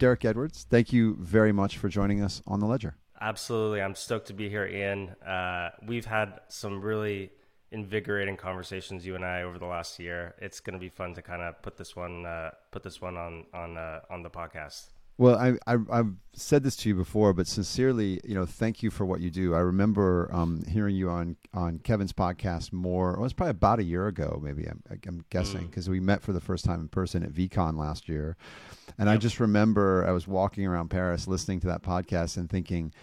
Derek Edwards, thank you very much for joining us on the Ledger. Absolutely. I'm stoked to be here, Ian. Uh, we've had some really invigorating conversations, you and I, over the last year. It's going to be fun to kind of put this one uh, put this one on on uh, on the podcast. Well, I, I, have said this to you before, but sincerely, you know, thank you for what you do. I remember um, hearing you on, on Kevin's podcast more, well, it was probably about a year ago, maybe I'm, I'm guessing, because mm. we met for the first time in person at VeeCon last year. And yep. I just remember I was walking around Paris listening to that podcast and thinking,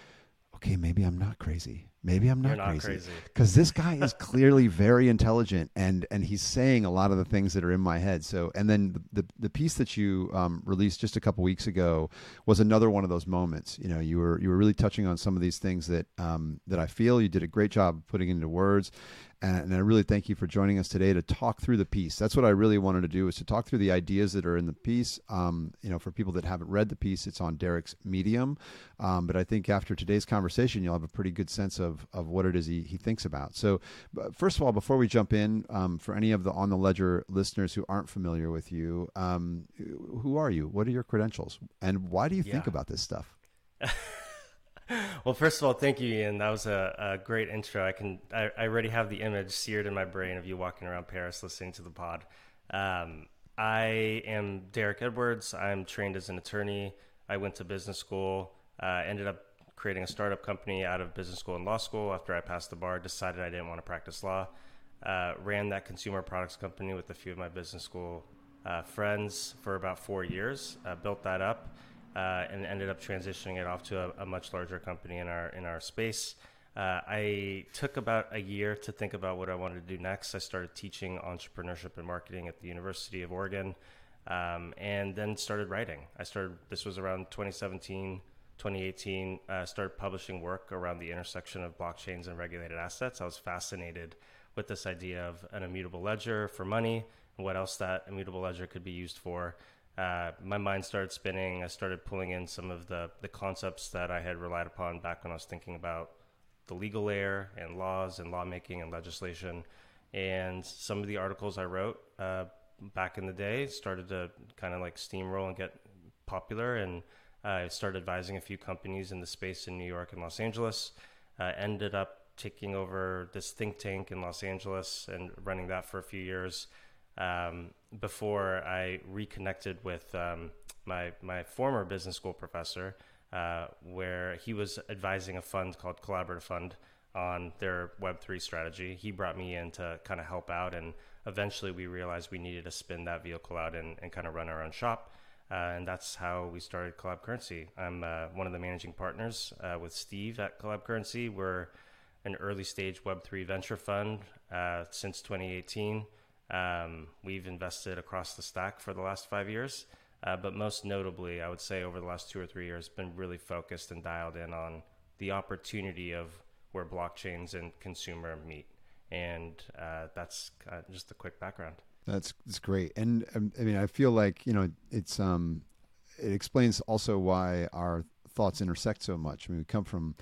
okay, maybe I'm not crazy maybe I'm not, not crazy because this guy is clearly very intelligent and and he's saying a lot of the things that are in my head. So and then the the, the piece that you um, released just a couple weeks ago was another one of those moments. You know, you were you were really touching on some of these things that um, that I feel you did a great job putting into words, and, I really thank you for joining us today to talk through the piece. That's what I really wanted to do is to talk through the ideas that are in the piece. Um, you know, for people that haven't read the piece, it's on Derek's Medium. Um, but I think after today's conversation, you'll have a pretty good sense of, of what it is he, he thinks about. So, first of all, before we jump in, um, for any of the On the Ledger listeners who aren't familiar with you, um, who are you? What are your credentials? And why do you yeah. think about this stuff? well, first of all, thank you, Ian. That was a, a great intro. I can I, I, already have the image seared in my brain of you walking around Paris listening to the pod. Um, I am Derek Edwards. I'm trained as an attorney. I went to business school. Uh, ended up creating a startup company out of business school and law school. After I passed the bar, decided I didn't want to practice law. Uh, ran that consumer products company with a few of my business school uh, friends for about four years. Uh, built that up uh, and ended up transitioning it off to a, a, much larger company in our in our space. Uh, I took about a year to think about what I wanted to do next. I started teaching entrepreneurship and marketing at the University of Oregon, um, and then started writing. I started. This was around 2017. 2018, uh, started publishing work around the intersection of blockchains and regulated assets. I was fascinated with this idea of an immutable ledger for money and what else that immutable ledger could be used for uh, my mind started spinning. I started pulling in some of the, the concepts that I had relied upon back when I was thinking about the legal layer and laws and lawmaking and legislation. And some of the articles I wrote uh, back in the day started to kind of like steamroll and get popular. And I started advising a few companies in the space in New York and Los Angeles. Uh, ended up taking over this think tank in Los Angeles and running that for a few years um, before I reconnected with um, my my former business school professor, uh, where he was advising a fund called Collaborative Fund on their Web three strategy. He brought me in to kind of help out, and eventually we realized we needed to spin that vehicle out and, and kind of run our own shop. Uh, and that's how we started Collab Currency. I'm uh, one of the managing partners uh, with Steve at Collab Currency. We're an early stage Web3 venture fund uh, since 2018. Um, we've invested across the stack for the last five years, uh, but most notably, I would say over the last two or three years, been really focused and dialed in on the opportunity of where blockchains and consumer meet. And uh, that's uh, just a quick background. That's, that's great. And um, I mean, I feel like, you know, it's, um, it explains also why our thoughts intersect so much. I mean, we come from,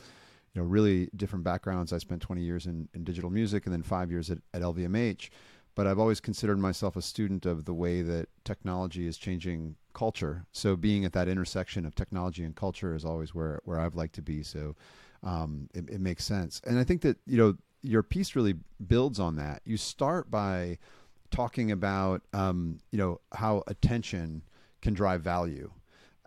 you know, really different backgrounds. I spent 20 years in, in digital music and then five years at, at LVMH but I've always considered myself a student of the way that technology is changing culture. So being at that intersection of technology and culture is always where where I've liked to be. So um, it, it makes sense, and I think that you know your piece really builds on that. You start by talking about um, you know how attention can drive value.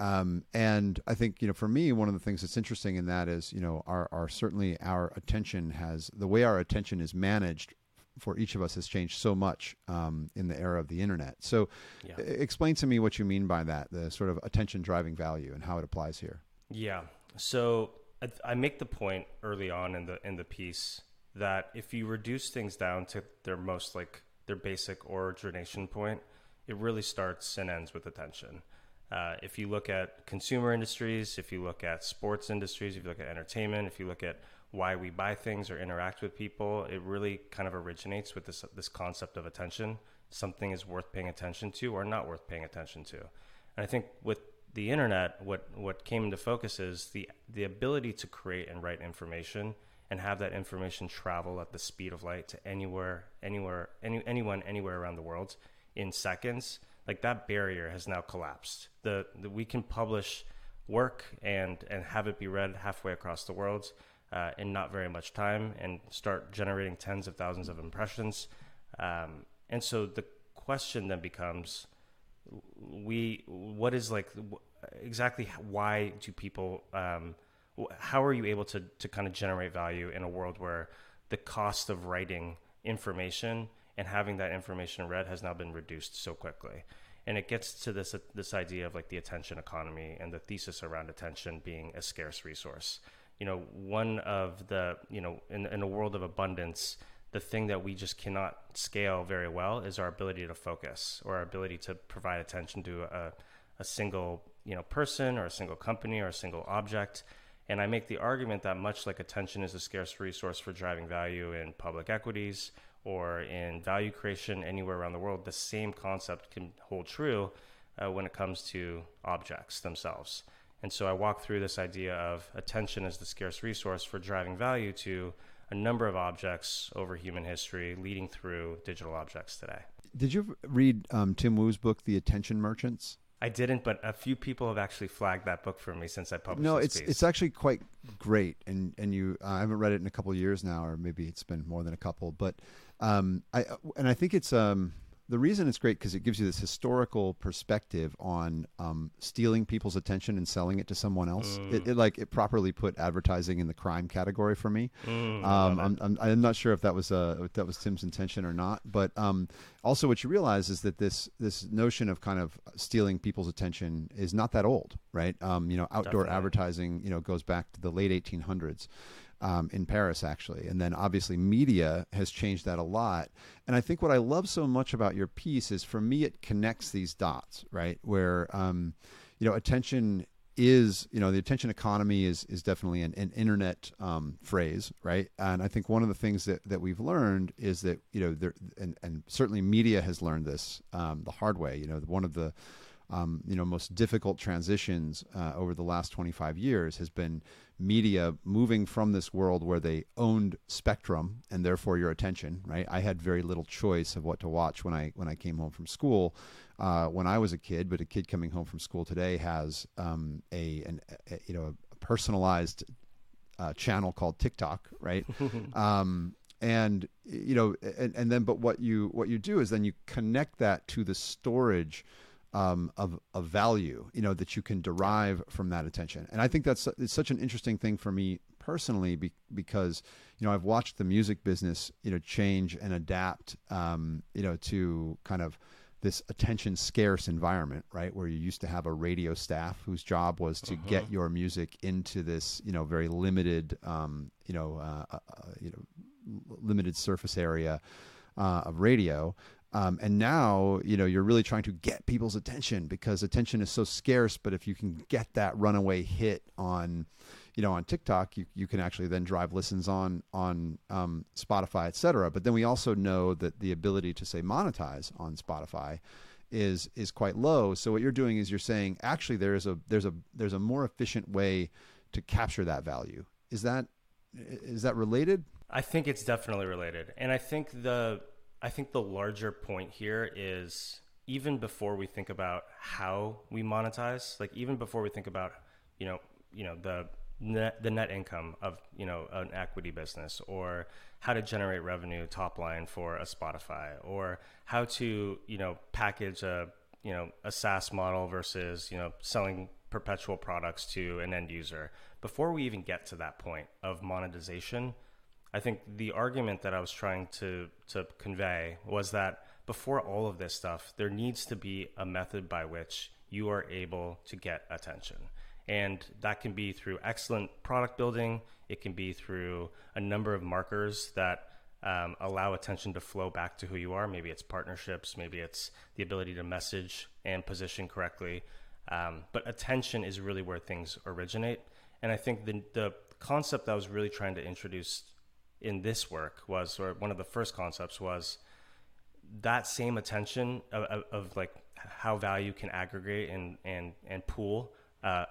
Um, and I think you know, for me, one of the things that's interesting in that is you know, our, our certainly our attention has the way our attention is managed for each of us has changed so much um, in the era of the internet. So, yeah. explain to me what you mean by that, the sort of attention driving value, and how it applies here. Yeah. So I, I make the point early on in the in the piece that if you reduce things down to their most like their basic origination point, it really starts and ends with attention. Uh, if you look at consumer industries, if you look at sports industries, if you look at entertainment, if you look at why we buy things or interact with people, it really kind of originates with this this concept of attention. Something is worth paying attention to or not worth paying attention to. And I think with the internet, what what came into focus is the the ability to create and write information and have that information travel at the speed of light to anywhere, anywhere, any, anyone, anywhere around the world in seconds. Like that barrier has now collapsed. The, the we can publish work and and have it be read halfway across the world uh, in not very much time and start generating tens of thousands of impressions. Um, and so the question then becomes, we what is like exactly why do people um, how are you able to to kind of generate value in a world where the cost of writing information and having that information read has now been reduced so quickly. And it gets to this this idea of like the attention economy and the thesis around attention being a scarce resource. You know one of the you know in, in a world of abundance the thing that we just cannot scale very well is our ability to focus or our ability to provide attention to a, a single you know person or a single company or a single object. And i make the argument that much like attention is a scarce resource for driving value in public equities or in value creation anywhere around the world, the same concept can hold true uh, when it comes to objects themselves. And so I walk through this idea of attention as the scarce resource for driving value to a number of objects over human history, leading through digital objects today. Did you read um, Tim Wu's book, The Attention Merchants? I didn't, but a few people have actually flagged that book for me since I published. No, it's piece. it's actually quite great, and and you uh, I haven't read it in a couple years now, or maybe it's been more than a couple, but um, I and I think it's um, the reason it's great because it gives you this historical perspective on um, stealing people's attention and selling it to someone else. Mm. It, it, like it properly put advertising in the crime category for me. Mm, um, I'm, I'm, I'm, not sure if that was uh, if that was Tim's intention or not, but um, also what you realize is that this this notion of kind of stealing people's attention is not that old, right? Um, you know, outdoor Definitely. advertising, you know, goes back to the late 1800s um, in Paris, actually. And then obviously media has changed that a lot. And I think what I love so much about your piece is for me, it connects these dots, right? Where, um, you know, attention is you know the attention economy is is definitely an, an internet um, phrase right and i think one of the things that, that we've learned is that you know there and, and certainly media has learned this um, the hard way you know one of the um, you know most difficult transitions uh, over the last 25 years has been media moving from this world where they owned spectrum and therefore your attention right? I had very little choice of what to watch when i when i came home from school. Uh, when i was a kid but a kid coming home from school today has um, a, an, a, you know a personalized uh, channel called tiktok right? Um, and you know and, and then but what you what you do is then you connect that to the storage um, of, of value, you know, that you can derive from that attention. And I think that's it's such an interesting thing for me personally be, because, you know, I've watched the music business, you know, change and adapt, um, you know, to kind of this attention scarce environment, right? Where you used to have a radio staff whose job was to uh-huh. get your music into this, you know, very limited, um, you know, uh, uh, uh you know, limited surface area uh, of radio. Um, and now, you know, you're really trying to get people's attention because attention is so scarce. But if you can get that runaway hit on, you know, on TikTok, you, you can actually then drive listens on on um, Spotify, et cetera. But then we also know that the ability to say monetize on Spotify is is quite low. So what you're doing is you're saying actually there is a there's a there's a more efficient way to capture that value. Is that is that related? I think it's definitely related, and I think the I think the larger point here is even before we think about how we monetize, like even before we think about, you know, you know, the net, the net income of, you know, an equity business or how to generate revenue top line for a Spotify or how to, you know, package a, you know, a SaaS model versus, you know, selling perpetual products to an end user. Before we even get to that point of monetization, I think the argument that I was trying to to convey was that before all of this stuff, there needs to be a method by which you are able to get attention. And that can be through excellent product building. It can be through a number of markers that um, allow attention to flow back to who you are. Maybe it's partnerships, maybe it's the ability to message and position correctly. Um, but attention is really where things originate. And I think the, the concept that I was really trying to introduce in this work was, or one of the first concepts was that same attention of, of, of like how value can aggregate and and and pool uh,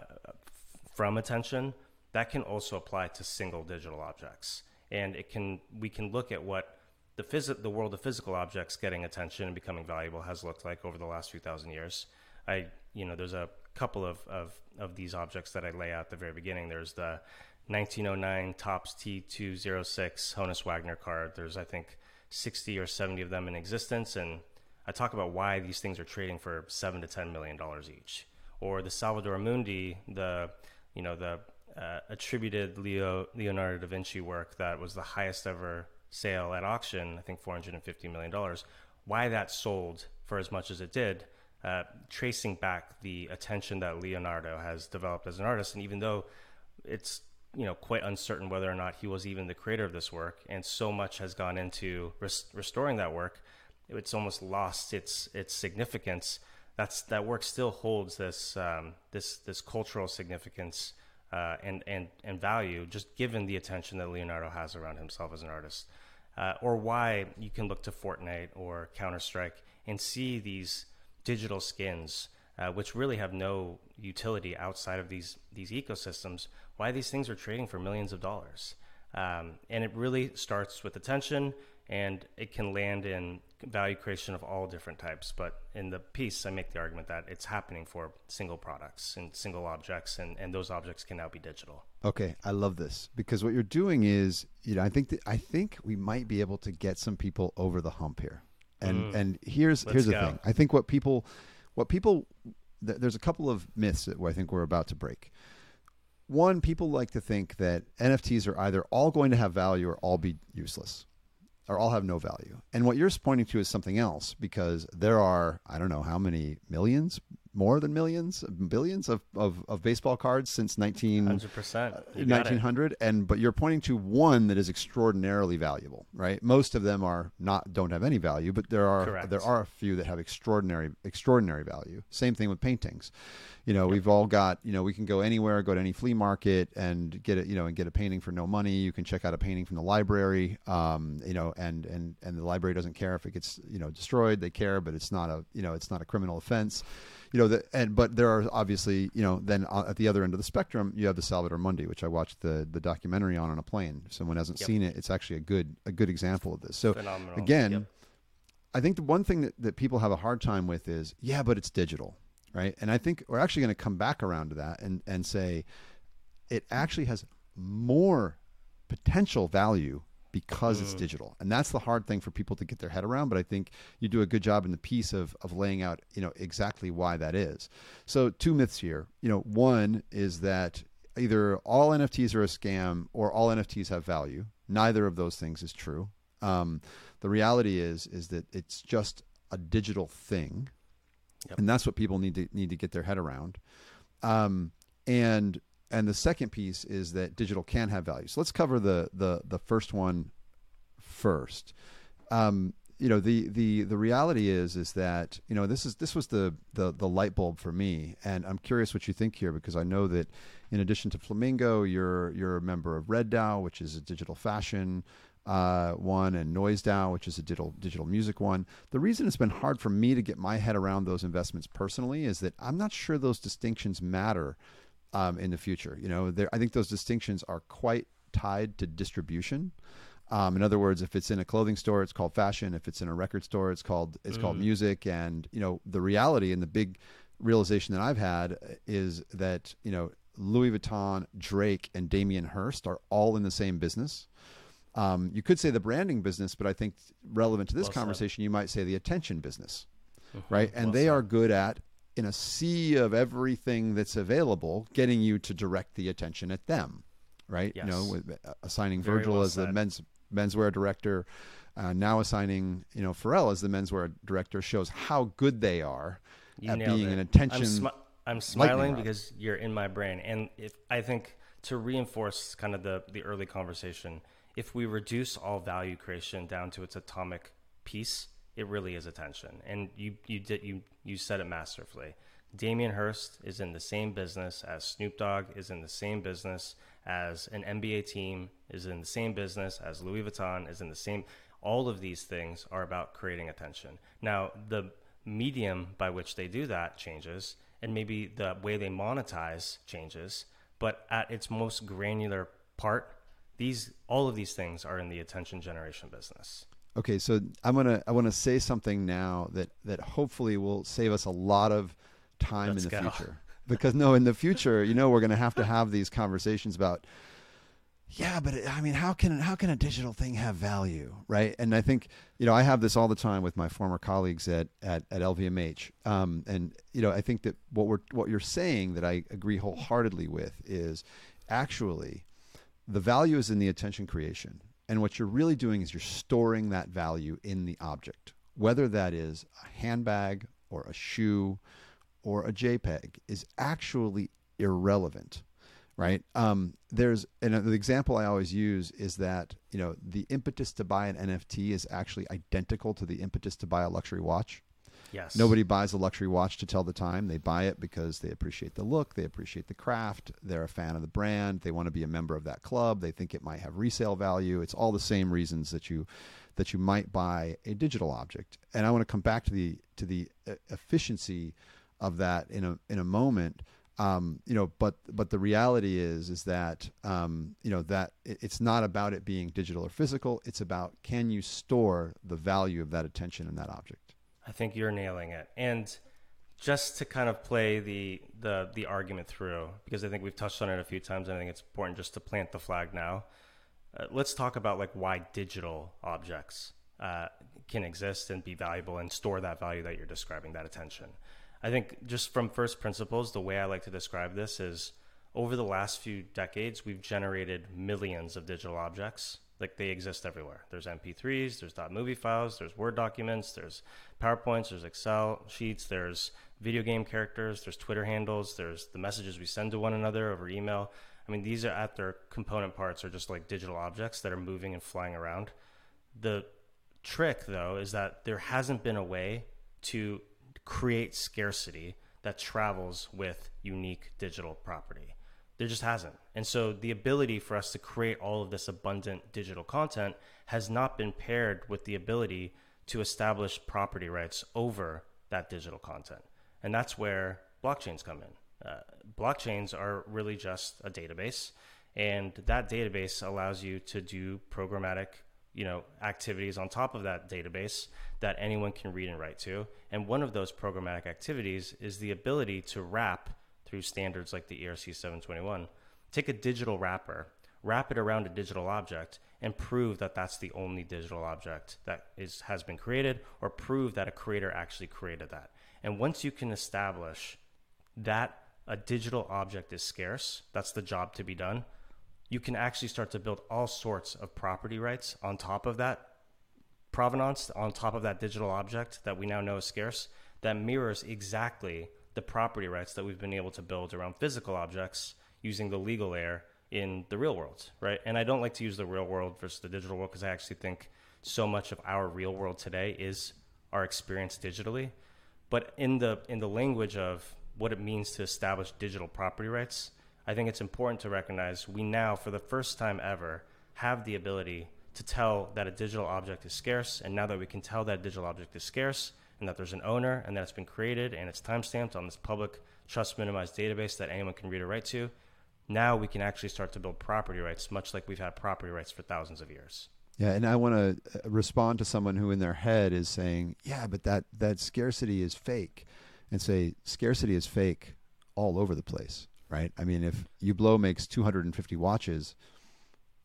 from attention. That can also apply to single digital objects, and it can we can look at what the phys- the world of physical objects getting attention and becoming valuable has looked like over the last few thousand years. I, you know, there's a couple of, of, of these objects that I lay out at the very beginning. There's the 1909 Topps T206 Honus Wagner card. There's, I think, 60 or 70 of them in existence. And I talk about why these things are trading for seven to 10 million dollars each. Or the Salvator Mundi, the, you know, the uh, attributed Leo, Leonardo da Vinci work that was the highest ever sale at auction, I think $450 million. Why that sold for as much as it did, uh, tracing back the attention that Leonardo has developed as an artist. And even though it's you know quite uncertain whether or not he was even the creator of this work, and so much has gone into res- restoring that work, it's almost lost its its significance. That's that work still holds this um, this this cultural significance uh, and and and value, just given the attention that Leonardo has around himself as an artist, uh, or why you can look to Fortnite or Counter Strike and see these digital skins, uh, which really have no utility outside of these these ecosystems. Why these things are trading for millions of dollars, um, and it really starts with attention, and it can land in value creation of all different types. But in the piece, I make the argument that it's happening for single products and single objects, and, and those objects can now be digital. Okay, I love this because what you're doing is, you know, I think that I think we might be able to get some people over the hump here. And Mm. and here's Let's here's the go. thing. I think what people what people th- there's a couple of myths that I think we're about to break. One, people like to think that NFTs are either all going to have value or all be useless or all have no value. And what you're pointing to is something else because there are, I don't know how many millions, more than millions, billions of, of, of baseball cards since 19, Hundred percent. It. 1900 and but you're pointing to one that is extraordinarily valuable right? Most of them are not don't have any value but there are Correct. there are a few that have extraordinary extraordinary value. Same thing with paintings. You know we've all got you know we can go anywhere go to any flea market and get it you know and get a painting for no money. You can check out a painting from the library um, you know and and and the library doesn't care if it gets you know destroyed. They care but it's not a you know it's not a criminal offense you know, the, and but there are obviously, you know, then uh, at the other end of the spectrum, you have the Salvator Mundi, which I watched the the documentary on on a plane. If someone hasn't Yep. seen it, it's actually a good a good example of this. So Phenomenal. again, Yep. I think the one thing that, that people have a hard time with is, yeah, but it's digital, right? And I think we're actually going to come back around to that and and say it actually has more potential value because it's digital. And that's the hard thing for people to get their head around but i think you do a good job in the piece of, of laying out you know exactly why that is. So two myths here. You know one is that either all nfts are a scam or all nfts have value. Neither of those things is true. Um, the reality is is that it's just a digital thing. Yep. and that's what people need to need to get their head around. Um, and and the second piece is that digital can have value. So let's cover the the the first one first. Um, you know the the the reality is is that you know this is this was the the the light bulb for me, and I'm curious what you think here because I know that in addition to Flamingo, you're you're a member of Red DAO, which is a digital fashion uh, one, and Noise DAO, which is a digital digital music one. The reason it's been hard for me to get my head around those investments personally is that I'm not sure those distinctions matter um, in the future. You know, there, I think those distinctions are quite tied to distribution. Um, in other words, if it's in a clothing store, it's called fashion. If it's in a record store, it's called it's called music. And you know, the reality and the big realization that I've had is that you know Louis Vuitton, Drake, and Damien Hirst are all in the same business. Um, you could say the branding business, but I think relevant to this Well said. conversation, you might say the attention business, right? And Well they said. are good at in a sea of everything that's available, getting you to direct the attention at them, right? Yes. You know, with uh, assigning Very Virgil well as the men's menswear director, uh, now assigning you know Pharrell as the menswear director shows how good they are You at being it. an attention. I'm, smi- I'm smiling because you're in my brain, and if I think to reinforce kind of the the early conversation, if we reduce all value creation down to its atomic piece, it really is attention. And you you did you you said it masterfully. Damien Hirst is in the same business as Snoop Dogg is in the same business as an NBA team is in the same business as Louis Vuitton is in the same. All of these things are about creating attention. Now the medium by which they do that changes and maybe the way they monetize changes but at its most granular part these all of these things are in the attention generation business Okay, so I'm gonna I want to say something now that that hopefully will save us a lot of time Let's in the go. future. Because no, in the future, you know, we're gonna have to have these conversations about. Yeah, but it, I mean, how can how can a digital thing have value, right? And I think you know I have this all the time with my former colleagues at at, at LVMH, um, and you know I think that what we're what you're saying that I agree wholeheartedly with is actually the value is in the attention creation, and what you're really doing is you're storing that value in the object, whether that is a handbag or a shoe or a JPEG, is actually irrelevant right? Um, there's and the example I always use is that you know the impetus to buy an NFT is actually identical to the impetus to buy a luxury watch. Yes. Nobody buys a luxury watch to tell the time. They buy it because they appreciate the look, they appreciate the craft, they're a fan of the brand, they want to be a member of that club, they think it might have resale value. It's all the same reasons that you that you might buy a digital object. And I want to come back to the to the uh, efficiency of that in a in a moment. Um, you know, but but the reality is is that um, you know that it, it's not about it being digital or physical. It's about can you store the value of that attention in that object. I think you're nailing it. And just to kind of play the the the argument through, because I think we've touched on it a few times, and I think it's important just to plant the flag now. Uh, let's talk about like why digital objects uh, can exist and be valuable and store that value that you're describing, that attention. I think just from first principles, the way I like to describe this is over the last few decades, we've generated millions of digital objects. Like they exist everywhere. There's MP3s, there's .movie files, there's Word documents, there's PowerPoints, there's Excel sheets, there's video game characters, there's Twitter handles, there's the messages we send to one another over email. I mean, these are at their component parts are just like digital objects that are moving and flying around. The trick, though, is that there hasn't been a way to create scarcity that travels with unique digital property. There just hasn't. And so the ability for us to create all of this abundant digital content has not been paired with the ability to establish property rights over that digital content. And that's where blockchains come in. Uh, blockchains are really just a database, and that database allows you to do programmatic you know activities on top of that database that anyone can read and write to and one of those programmatic activities is the ability to wrap through standards like the ERC 721 take a digital wrapper wrap it around a digital object and prove that that's the only digital object that is has been created or prove that a creator actually created that. And once you can establish that a digital object is scarce that's the job to be done you can actually start to build all sorts of property rights on top of that provenance, on top of that digital object that we now know is scarce, that mirrors exactly the property rights that we've been able to build around physical objects using the legal layer in the real world, right? And I don't like to use the real world versus the digital world because I actually think so much of our real world today is our experience digitally. But in the in the language of what it means to establish digital property rights, I think it's important to recognize we now, for the first time ever, have the ability to tell that a digital object is scarce. And now that we can tell that a digital object is scarce and that there's an owner and that it's been created and it's timestamped on this public trust minimized database that anyone can read or write to, now we can actually start to build property rights, much like we've had property rights for thousands of years. Yeah, and I want to uh, respond to someone who in their head is saying, "Yeah, but that that scarcity is fake." And say, "Scarcity is fake all over the place." right? I mean, if Hublot makes 250 watches,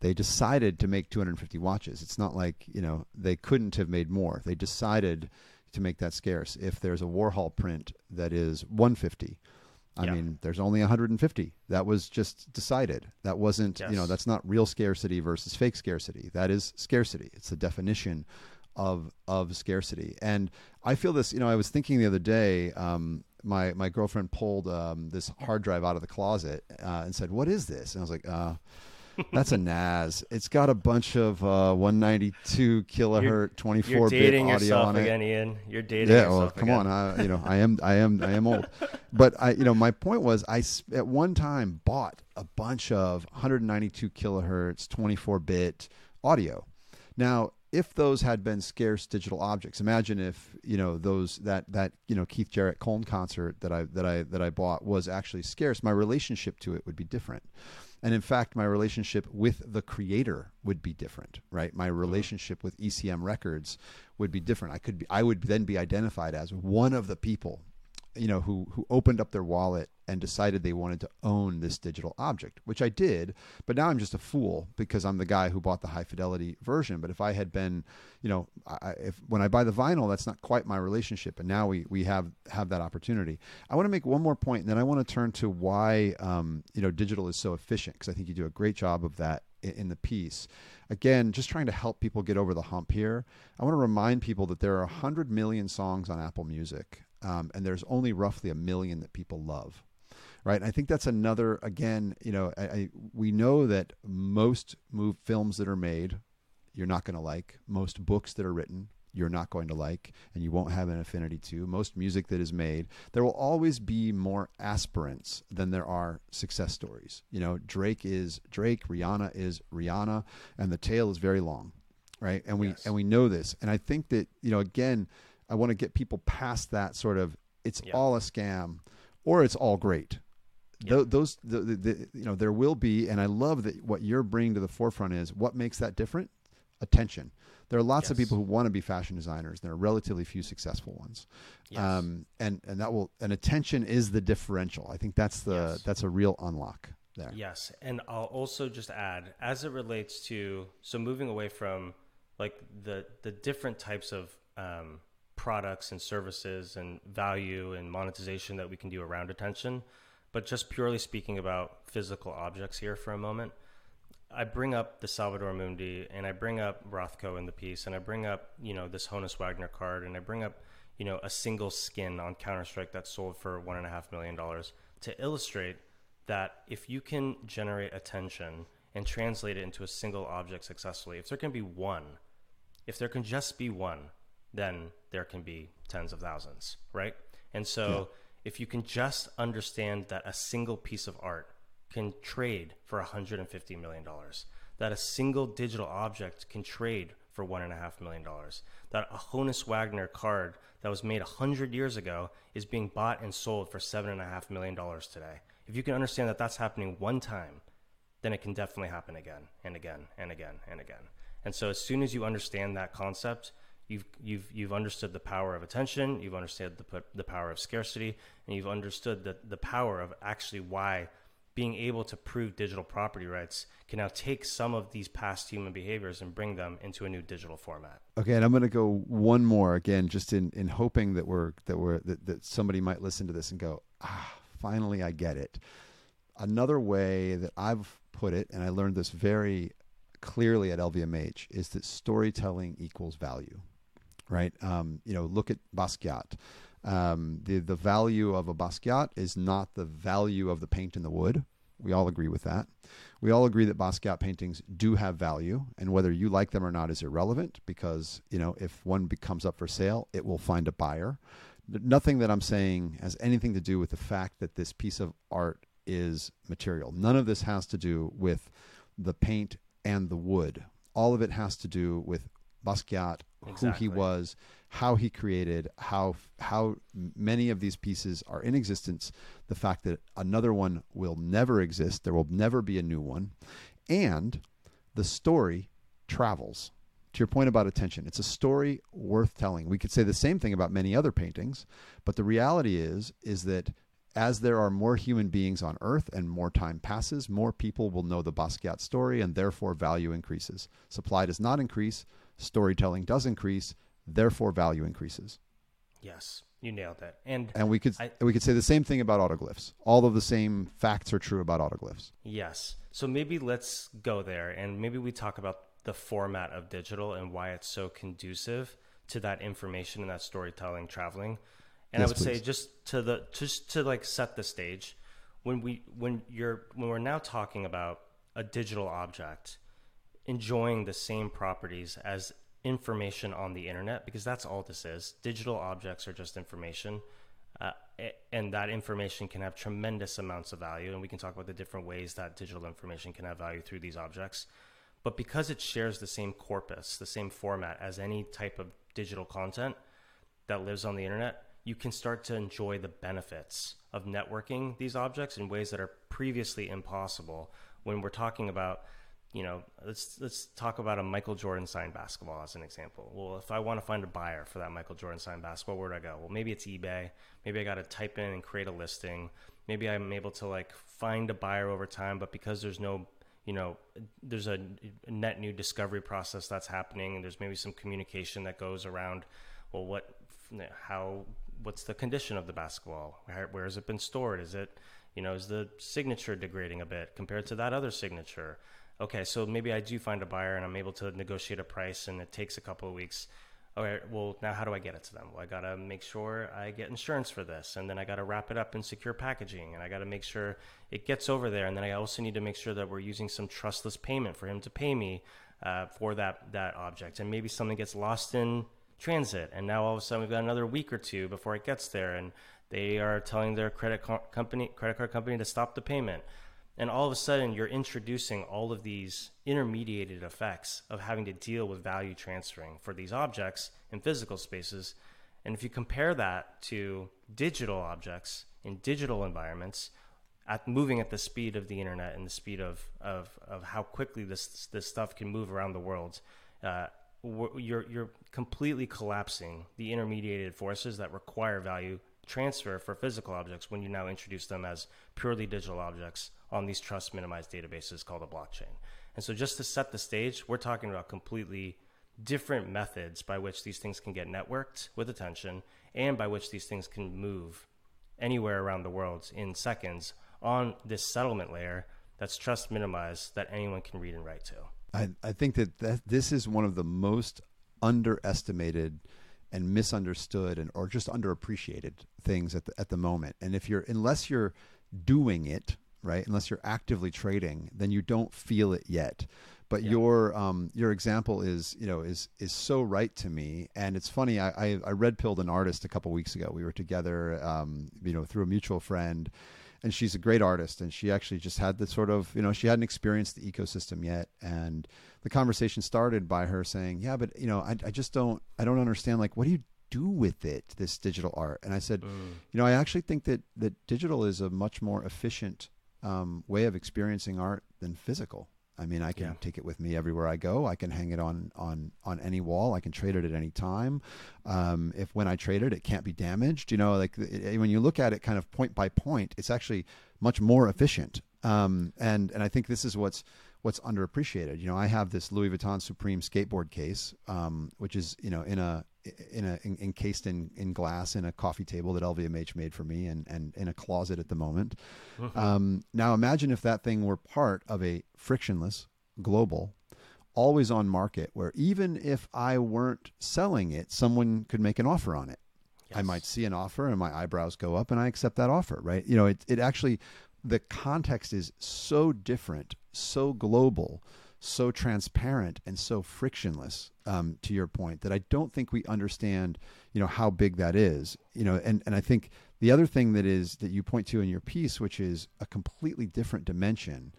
they decided to make 250 watches. It's not like, you know, they couldn't have made more. They decided to make that scarce. If there's a Warhol print that is 150, I yeah. mean, there's only 150. That was just decided. That wasn't, yes. you know, that's not real scarcity versus fake scarcity. That is scarcity. It's the definition of of scarcity. And I feel this, you know, I was thinking the other day, um, my my girlfriend pulled um, this hard drive out of the closet uh, and said, "What is this?" And I was like, uh, "That's a NAS. It's got a bunch of uh, 192 kilohertz, 24 bit audio on it." You're dating yourself again, Ian. You're dating yeah, yourself well, come again. on. I, you know, I am, I am, I am old. But I, you know, my point was, I at one time bought a bunch of 192 kilohertz, 24 bit audio. Now, if those had been scarce digital objects, imagine if you know those that that you know Keith Jarrett Köln Concert that I that I that I bought was actually scarce. My relationship to it would be different. And in fact, my relationship with the creator would be different, right? My mm-hmm. relationship with ECM Records would be different. I could be, I would then be identified as one of the people you know who who opened up their wallet and decided they wanted to own this digital object which I did but now I'm just a fool because I'm the guy who bought the high fidelity version but if I had been you know I, if when I buy the vinyl that's not quite my relationship and now we we have have that opportunity I want to make one more point and then I want to turn to why um, you know digital is so efficient because I think you do a great job of that in the piece. Again, just trying to help people get over the hump here. I want to remind people that there are 100 million songs on Apple Music um, and there's only roughly a million that people love right and i think that's another again you know I, I, we know that most move films that are made you're not going to like most books that are written you're not going to like and you won't have an affinity to most music that is made there will always be more aspirants than there are success stories you know drake is drake rihanna is rihanna and the tail is very long right and we yes. and we know this and i think that you know again I want to get people past that sort of it's yeah. all a scam or it's all great. Yeah. those the, the, the, you know there will be and I love that what you're bringing to the forefront is what makes that different attention. There are lots yes. of people who want to be fashion designers. There are relatively few successful ones, yes. um, and and that will and attention is the differential. I think that's the yes. that's a real unlock there. Yes, and I'll also just add as it relates to so moving away from like the the different types of um, products and services and value and monetization that we can do around attention. But just purely speaking about physical objects here for a moment, I bring up the Salvator Mundi and I bring up Rothko in the piece and I bring up, you know, this Honus Wagner card and I bring up, you know, a single skin on Counter Strike that sold for one and a half million dollars to illustrate that if you can generate attention and translate it into a single object successfully, if there can be one, if there can just be one, then there can be tens of thousands, right? And so yeah. If you can just understand that a single piece of art can trade for $150 million, that a single digital object can trade for $1.5 million, that a Honus Wagner card that was made 100 years ago is being bought and sold for $7.5 million today. If you can understand that that's happening one time, then it can definitely happen again and again and again and again. And so as soon as you understand that concept, you've you've you've understood the power of attention, you've understood the the power of scarcity, and you've understood the the power of actually why being able to prove digital property rights can now take some of these past human behaviors and bring them into a new digital format. Okay, and I'm going to go one more again, just in in hoping that we're that we're that, that somebody might listen to this and go, ah, finally I get it. Another way that I've put it, and I learned this very clearly at LVMH, is that storytelling equals value right? Um, you know, look at Basquiat. Um, the the value of a Basquiat is not the value of the paint in the wood. We all agree with that. We all agree that Basquiat paintings do have value, and whether you like them or not is irrelevant because you know if one becomes up for sale, it will find a buyer. Nothing that I'm saying has anything to do with the fact that this piece of art is material. None of this has to do with the paint and the wood. All of it has to do with Basquiat, exactly. who he was, how he created, how how many of these pieces are in existence, the fact that another one will never exist, there will never be a new one, and the story travels. To your point about attention, it's a story worth telling. We could say the same thing about many other paintings, but the reality is is that as there are more human beings on earth and more time passes, more people will know the Basquiat story and therefore value increases. Supply does not increase, storytelling does increase, therefore value increases. Yes, you nailed that. And and we could I, we could say the same thing about autoglyphs. All of the same facts are true about autoglyphs. Yes. So maybe let's go there and maybe we talk about the format of digital and why it's so conducive to that information and that storytelling traveling. And yes, I would please. say just to the just to like set the stage when we when you're when we're now talking about a digital object enjoying the same properties as information on the internet because that's all this is. Digital objects are just information. Uh, and that information can have tremendous amounts of value. And we can talk about the different ways that digital information can have value through these objects. But because it shares the same corpus, the same format as any type of digital content that lives on the internet, you can start to enjoy the benefits of networking these objects in ways that are previously impossible when we're talking about you know, let's let's talk about a Michael Jordan signed basketball as an example. Well, if I want to find a buyer for that Michael Jordan signed basketball, where do I go? Well, maybe it's eBay. Maybe I got to type in and create a listing. Maybe I'm able to like find a buyer over time, but because there's no, you know, there's a net new discovery process that's happening, and there's maybe some communication that goes around. Well, what, how, what's the condition of the basketball? Where, where has it been stored? Is it, you know, is the signature degrading a bit compared to that other signature? Okay, so maybe I do find a buyer and I'm able to negotiate a price and it takes a couple of weeks. All right, well, now how do I get it to them? Well, I got to make sure I get insurance for this, and then I got to wrap it up in secure packaging, and I got to make sure it gets over there, and then I also need to make sure that we're using some trustless payment for him to pay me uh, for that that object, and maybe something gets lost in transit, and now all of a sudden we've got another week or two before it gets there, and they are telling their credit co- company credit card company to stop the payment. And all of a sudden, you're introducing all of these intermediated effects of having to deal with value transferring for these objects in physical spaces. And if you compare that to digital objects in digital environments, at moving at the speed of the internet and the speed of, of, of how quickly this, this stuff can move around the world, uh, you're, you're completely collapsing the intermediated forces that require value transfer for physical objects when you now introduce them as purely digital objects on these trust minimized databases called a blockchain. And so, just to set the stage, we're talking about completely different methods by which these things can get networked with attention and by which these things can move anywhere around the world in seconds on this settlement layer that's trust minimized that anyone can read and write to. I, I think that, that this is one of the most underestimated and misunderstood and or just underappreciated things at the, at the moment. And if you're unless you're doing it, right? Unless you're actively trading, then you don't feel it yet. But yeah. your um, your example is you know is is so right to me, and it's funny. I I, I red pilled an artist a couple weeks ago. We were together, um, you know, through a mutual friend, and she's a great artist, and she actually just had the sort of you know she hadn't experienced the ecosystem yet, and the conversation started by her saying, "Yeah, but you know, I I just don't I don't understand. Like, what do you do with it this digital art and i said mm. you know i actually think that that digital is a much more efficient um, way of experiencing art than physical. I mean, I can yeah. take it with me everywhere I go. I can hang it on on on any wall. I can trade it at any time. Um, if when I trade it, it can't be damaged. You know, like it, when you look at it, kind of point by point, it's actually much more efficient. Um, and and I think this is what's what's underappreciated. You know, I have this Louis Vuitton Supreme skateboard case, um, which is you know in a in a in, encased in, in glass in a coffee table that LVMH made for me and and in a closet at the moment. Uh-huh. Um, now imagine if that thing were part of a frictionless global always on market where even if I weren't selling it, someone could make an offer on it. Yes. I might see an offer and my eyebrows go up and I accept that offer, right? You know, it it actually the context is so different, so global so transparent and so frictionless um, to your point that I don't think we understand you know how big that is you know and and I think the other thing that is that you point to in your piece which is a completely different dimension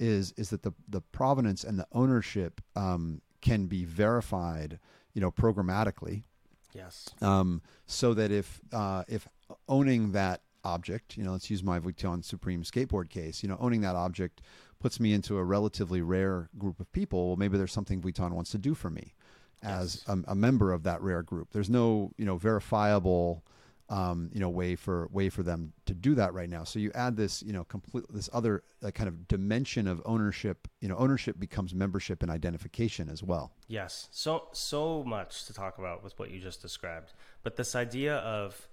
is is that the the provenance and the ownership um, can be verified you know programmatically. Yes. Um, so that if uh, if owning that object you know let's use my Vuitton Supreme skateboard case you know owning that object puts me into a relatively rare group of people. Well, maybe there's something Vuitton wants to do for me as a, a, member of that rare group. There's no, you know, verifiable, um, you know, way for way for them to do that right now. So you add this, you know, complete this other uh, kind of dimension of ownership. You know, ownership becomes membership and identification as well. Yes, so so much to talk about with what you just described. But this idea of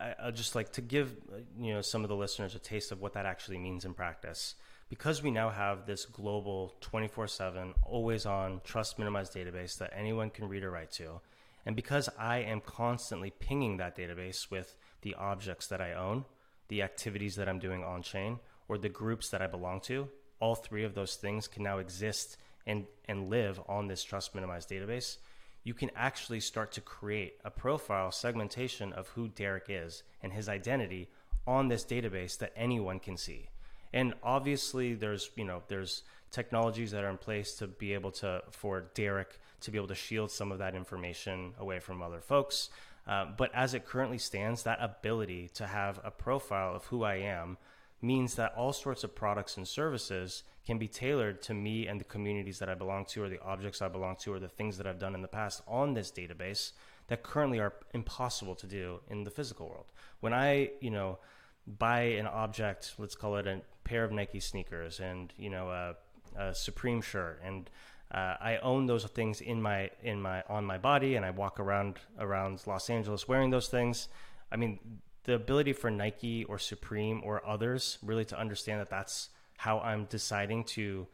I, I just like to give you know some of the listeners a taste of what that actually means in practice because we now have this global 24 7, always on, trust minimized database that anyone can read or write to, and because I am constantly pinging that database with the objects that I own, the activities that I'm doing on chain, or the groups that I belong to, all three of those things can now exist and, and live on this trust minimized database. You can actually start to create a profile segmentation of who Derek is and his identity on this database that anyone can see. And obviously, there's you know there's technologies that are in place to be able to for Derek to be able to shield some of that information away from other folks. Uh, but as it currently stands, that ability to have a profile of who I am means that all sorts of products and services can be tailored to me and the communities that I belong to, or the objects I belong to, or the things that I've done in the past on this database that currently are impossible to do in the physical world. When I, you know, buy an object, let's call it a pair of Nike sneakers and, you know, a, a Supreme shirt and uh, I own those things in my in my on my body, and I walk around around Los Angeles wearing those things. I mean, the ability for Nike or Supreme or others really to understand that that's how I'm deciding to,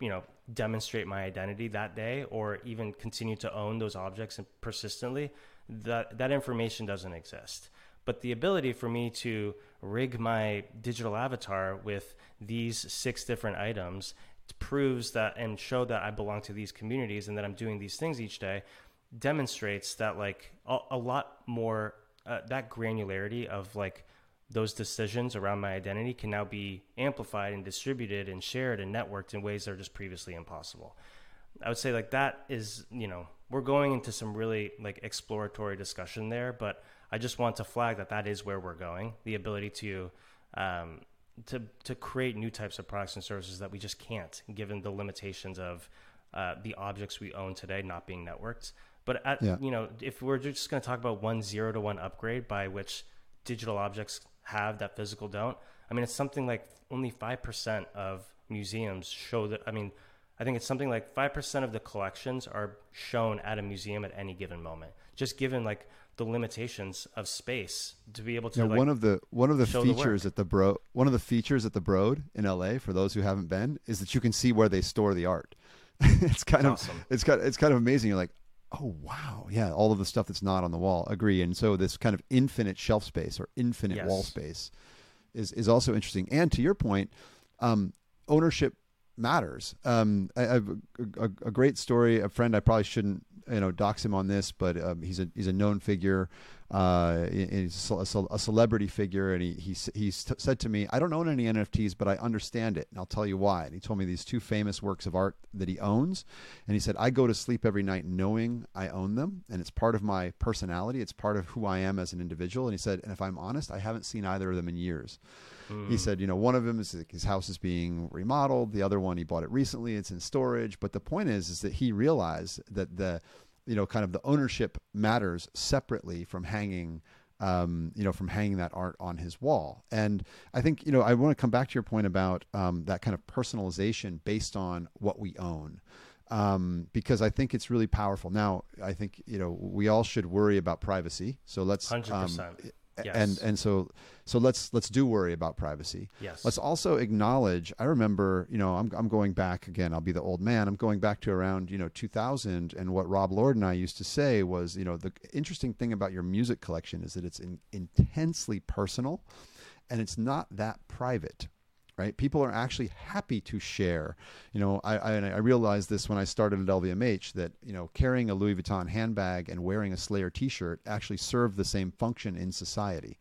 you know, demonstrate my identity that day, or even continue to own those objects and persistently. That that information doesn't exist. But the ability for me to rig my digital avatar with these six different items proves that and show that I belong to these communities and that I'm doing these things each day demonstrates that like a, a lot more uh, that granularity of like those decisions around my identity can now be amplified and distributed and shared and networked in ways that are just previously impossible. I would say like that is, you know, we're going into some really like exploratory discussion there, but I just want to flag that that is where we're going. The ability to um, to to create new types of products and services that we just can't, given the limitations of uh, the objects we own today not being networked. But at, yeah. you know, if we're just going to talk about one zero to one upgrade by which digital objects have that physical don't, I mean, it's something like only five percent of museums show that. I mean, I think it's something like five percent of the collections are shown at a museum at any given moment. Just given like the limitations of space to be able to. Now, like, one of the one of the features the at the Broad one of the features at the Broad in LA for those who haven't been is that you can see where they store the art. it's kind that's of awesome. it's kind it's kind of amazing. You're like, oh wow, yeah, all of the stuff that's not on the wall. Agree. And so this kind of infinite shelf space or infinite yes. wall space is is also interesting. And to your point, um, ownership matters. Um, I, I have a, a, a, great story. A friend I probably shouldn't you know dox him on this, but um, he's a he's a known figure. Uh, he's a, celebrity figure, and he he he said to me, "I don't own any NFTs, but I understand it, and I'll tell you why." And he told me these two famous works of art that he owns, and he said, "I go to sleep every night knowing I own them, and it's part of my personality. It's part of who I am as an individual." And he said, "And if I'm honest, I haven't seen either of them in years." Mm. He said, you know, one of them is his house is being remodeled. The other one, he bought it recently. It's in storage. But the point is, is that he realized that the, you know, kind of the ownership matters separately from hanging, um, you know, from hanging that art on his wall. And I think, you know, I want to come back to your point about um, that kind of personalization based on what we own. Um, because I think it's really powerful. Now, I think you know we all should worry about privacy. So let's hundred um, percent Yes. And and so so let's let's do worry about privacy. Yes. Let's also acknowledge. I remember, you know, I'm I'm going back again. I'll be the old man. I'm going back to around you know 2000, and what Rob Lord and I used to say was, you know, the interesting thing about your music collection is that it's in, intensely personal, and it's not that private right? People are actually happy to share. You know, I, I, I, realized this when I started at LVMH that, you know, carrying a Louis Vuitton handbag and wearing a Slayer t shirt actually serve the same function in society.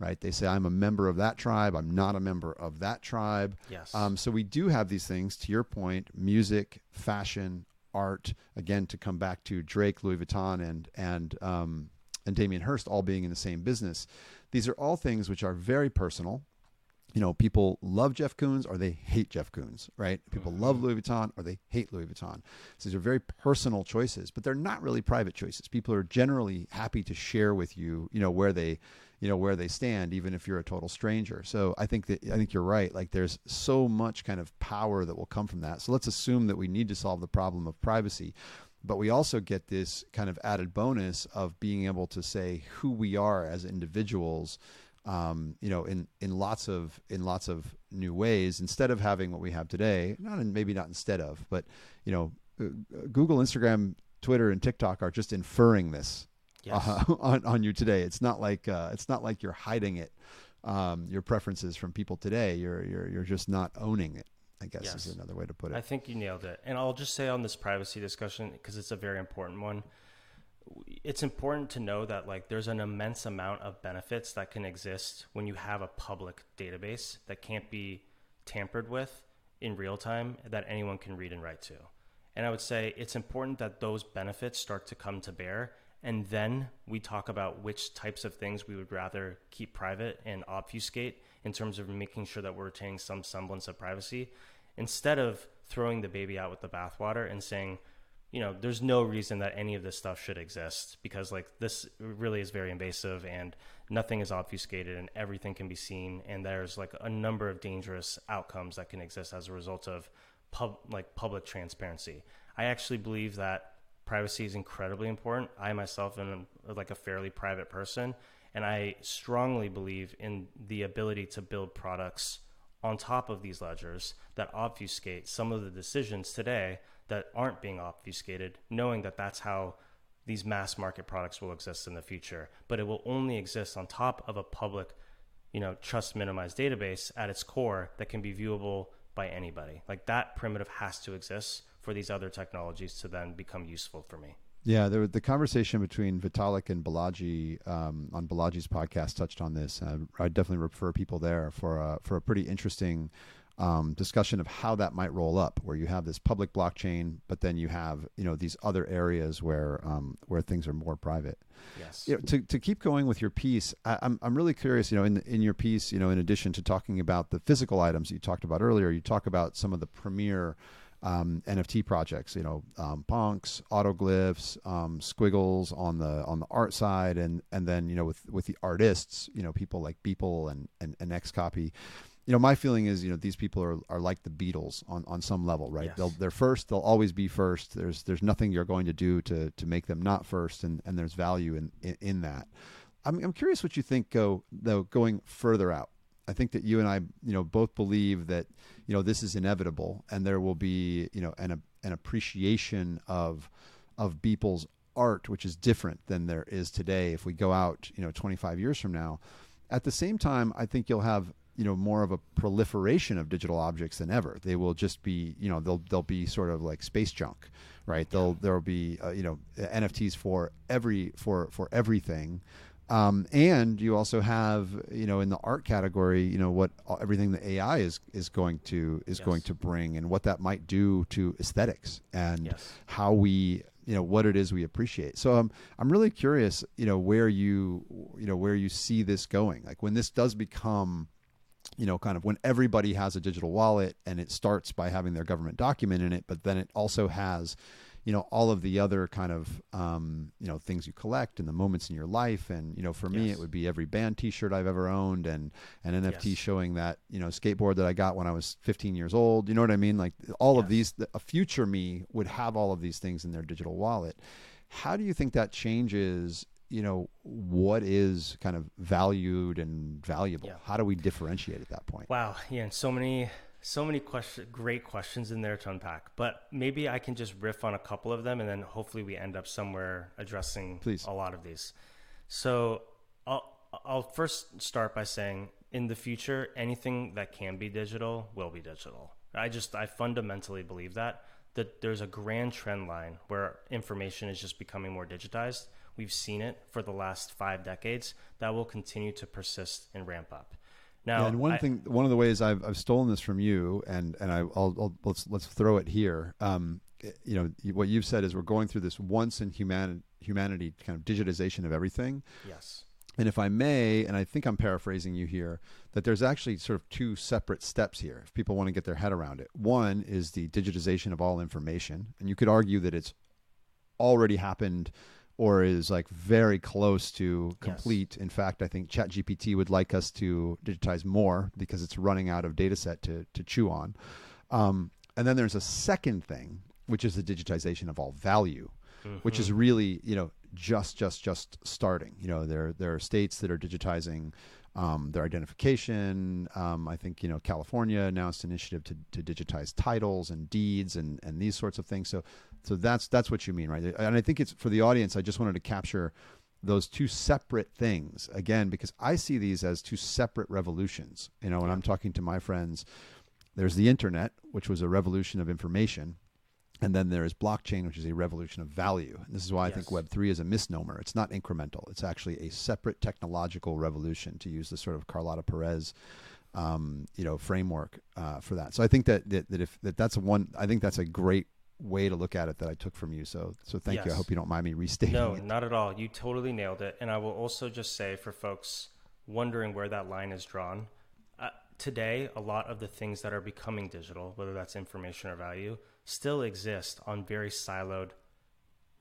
Right? They say, I'm a member of that tribe. I'm not a member of that tribe. Yes. Um, so we do have these things, to your point music, fashion, art. Again, to come back to Drake, Louis Vuitton, and, and, um, and Damien Hirst all being in the same business. These are all things which are very personal, you know, people love Jeff Koons or they hate Jeff Koons, right? People mm-hmm. love Louis Vuitton or they hate Louis Vuitton. So these are very personal choices, but they're not really private choices. People are generally happy to share with you, you know, where they, you know, where they stand, even if you're a total stranger. So I think that I think you're right. Like there's so much kind of power that will come from that. So let's assume that we need to solve the problem of privacy but we also get this kind of added bonus of being able to say who we are as individuals um, you know, in, in lots of in lots of new ways. Instead of having what we have today, not in, maybe not instead of, but you know, uh, Google, Instagram, Twitter, and TikTok are just inferring this yes. uh, on on you today. It's not like uh, it's not like you're hiding it, um, your preferences from people today. You're you're you're just not owning it. I guess yes. is another way to put it. I think you nailed it. And I'll just say on this privacy discussion because it's a very important one it's important to know that like there's an immense amount of benefits that can exist when you have a public database that can't be tampered with in real time that anyone can read and write to. And I would say it's important that those benefits start to come to bear and then we talk about which types of things we would rather keep private and obfuscate in terms of making sure that we're retaining some semblance of privacy, instead of throwing the baby out with the bathwater and saying, you know, there's no reason that any of this stuff should exist because like this really is very invasive and nothing is obfuscated and everything can be seen and there's like a number of dangerous outcomes that can exist as a result of pub like public transparency. I actually believe that privacy is incredibly important. I myself am like a fairly private person, and I strongly believe in the ability to build products on top of these ledgers that obfuscate some of the decisions today that aren't being obfuscated, knowing that that's how these mass market products will exist in the future. But it will only exist on top of a public, you know, trust minimized database at its core that can be viewable by anybody. Like that primitive has to exist for these other technologies to then become useful for me. Yeah, there, the conversation between Vitalik and Balaji um, on Balaji's podcast touched on this. Uh, I definitely refer people there for a, for a pretty interesting um, discussion of how that might roll up, where you have this public blockchain, but then you have you know these other areas where um, where things are more private. Yes. You know, to to keep going with your piece, I, am I'm, I'm really curious. You know, in in your piece, you know, in addition to talking about the physical items you talked about earlier, you talk about some of the premier um, NFT projects. You know, um, punks, autoglyphs, um, squiggles on the on the art side, and and then you know with with the artists, you know, people like Beeple and and, and XCOPY. You know, my feeling is, you know, these people are, are like the Beatles on, on some level, right? Yes. They'll, they're first. They'll always be first. There's there's nothing you're going to do to to make them not first, and, and there's value in, in, in that. I'm, I'm curious what you think go though going further out. I think that you and I, you know, both believe that, you know, this is inevitable, and there will be, you know, an an appreciation of of Beeple's art, which is different than there is today. If we go out, you know, 25 years from now, at the same time, I think you'll have you know more of a proliferation of digital objects than ever. They will just be, you know, they'll they'll be sort of like space junk, right? They'll there'll be, uh, you know, NFTs for every for for everything. Um, and you also have, you know, in the art category, you know, what everything the AI is is going to is Yes. going to bring, and what that might do to aesthetics, and Yes. how we, you know, what it is we appreciate. So um, I'm really curious, you know, where you, you know, where you see this going. Like when this does become, you know, kind of when everybody has a digital wallet, and it starts by having their government document in it, but then it also has you know all of the other kind of um, you know things you collect and the moments in your life. And you know for me Yes. it would be every band t-shirt i've ever owned and an nft Yes. showing that you know skateboard that i got when i was 15 years old. You know what i mean? Like all of these a future me would have all of these things in their digital wallet. How do you think that changes you know what is kind of valued and valuable Yeah. how do we differentiate at that point Wow, yeah, and so many so many question, great questions in there to unpack. But maybe I can just riff on a couple of them, and then hopefully we end up somewhere addressing Please. a lot of these. So I'll I'll first start by saying, in the future, anything that can be digital will be digital. I just I fundamentally believe that that there's a grand trend line where information is just becoming more digitized. We've seen it for the last five decades. That will continue to persist and ramp up. Now, Yeah, and one I- thing, one of the ways I've, I've stolen this from you, and and I, I'll, I'll let's let's throw it here. Um, you know, what you've said is we're going through this once in humanity humanity kind of digitization of everything. Yes. And if I may, and I think I'm paraphrasing you here, that there's actually sort of two separate steps here. If people want to get their head around it, one is the digitization of all information, and you could argue that it's already happened or is like very close to Yes. complete. In fact, I think ChatGPT would like us to digitize more because it's running out of data set to, to chew on. Um, and then there's a second thing, which is the digitization of all value, which is really, you know, just, just, just starting. You know, there, there are states that are digitizing um, their identification. Um, I think, you know, California announced an initiative to, to digitize titles and deeds and, and these sorts of things. So, so that's, that's what you mean, right? And I think it's for the audience, I just wanted to capture those two separate things again, because I see these as two separate revolutions. You know, when I'm talking to my friends, there's the internet, which was a revolution of information. And then there is blockchain, which is a revolution of value. And this is why I think Web3 is a misnomer. It's not incremental, it's actually a separate technological revolution, to use the sort of Carlota Perez. Um, you know, framework uh, for that. So I think that, that that if that that's one, I think that's a great way to look at it that I took from you. So so thank you. I hope you don't mind me restating. No, it. not at all. You totally nailed it. And I will also just say for folks wondering where that line is drawn, uh, today, a lot of the things that are becoming digital, whether that's information or value, still exist on very siloed,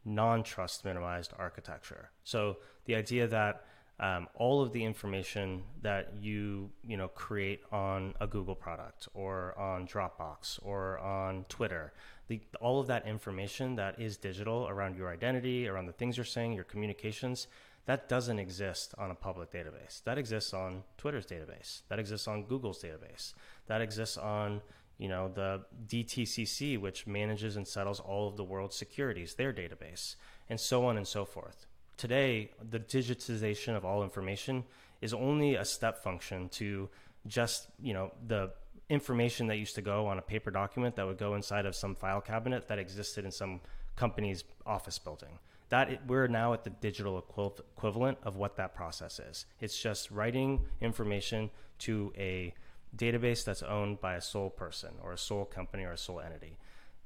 non trust minimized architecture. So the idea that um, all of the information that you you know create on a Google product or on Dropbox or on Twitter, the, all of that information that is digital around your identity, around the things you're saying, your communications, that doesn't exist on a public database. That exists on Twitter's database. That exists on Google's database. That exists on you know the DTCC, which manages and settles all of the world's securities, their database, and so on and so forth. Today, the digitization of all information is only a step function to just you know the information that used to go on a paper document that would go inside of some file cabinet that existed in some company's office building. That it, we're now at the digital equiv- equivalent of what that process is. It's just writing information to a database that's owned by a sole person or a sole company or a sole entity.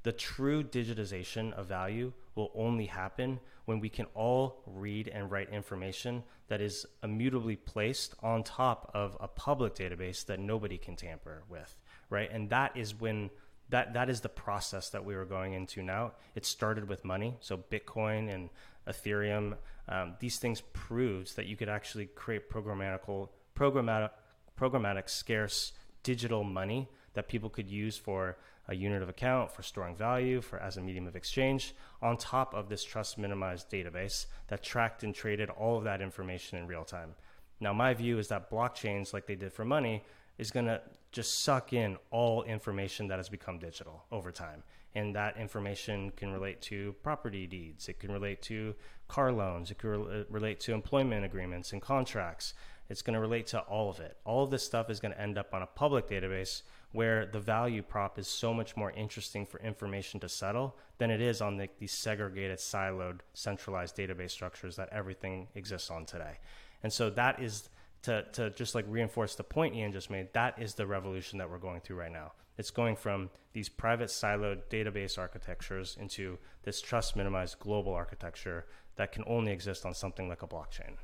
The true digitization of value will only happen when we can all read and write information that is immutably placed on top of a public database that nobody can tamper with, right? And that is when that that is the process that we were going into now. It started with money, so Bitcoin and Ethereum. Um, these things proves that you could actually create programmatical programmatic programmatic scarce digital money that people could use for a unit of account, for storing value, for as a medium of exchange, on top of this trust minimized database that tracked and traded all of that information in real time. Now, my view is that blockchains, like they did for money, is going to just suck in all information that has become digital over time. And that information can relate to property deeds, it can relate to car loans, it can re- relate to employment agreements and contracts. It's going to relate to all of it. All of this stuff is going to end up on a public database where the value prop is so much more interesting for information to settle than it is on the, these segregated, siloed, centralized database structures that everything exists on today. And so that is to, to just like reinforce the point Ian just made, that is the revolution that we're going through right now. It's going from these private siloed database architectures into this trust minimized global architecture that can only exist on something like a blockchain.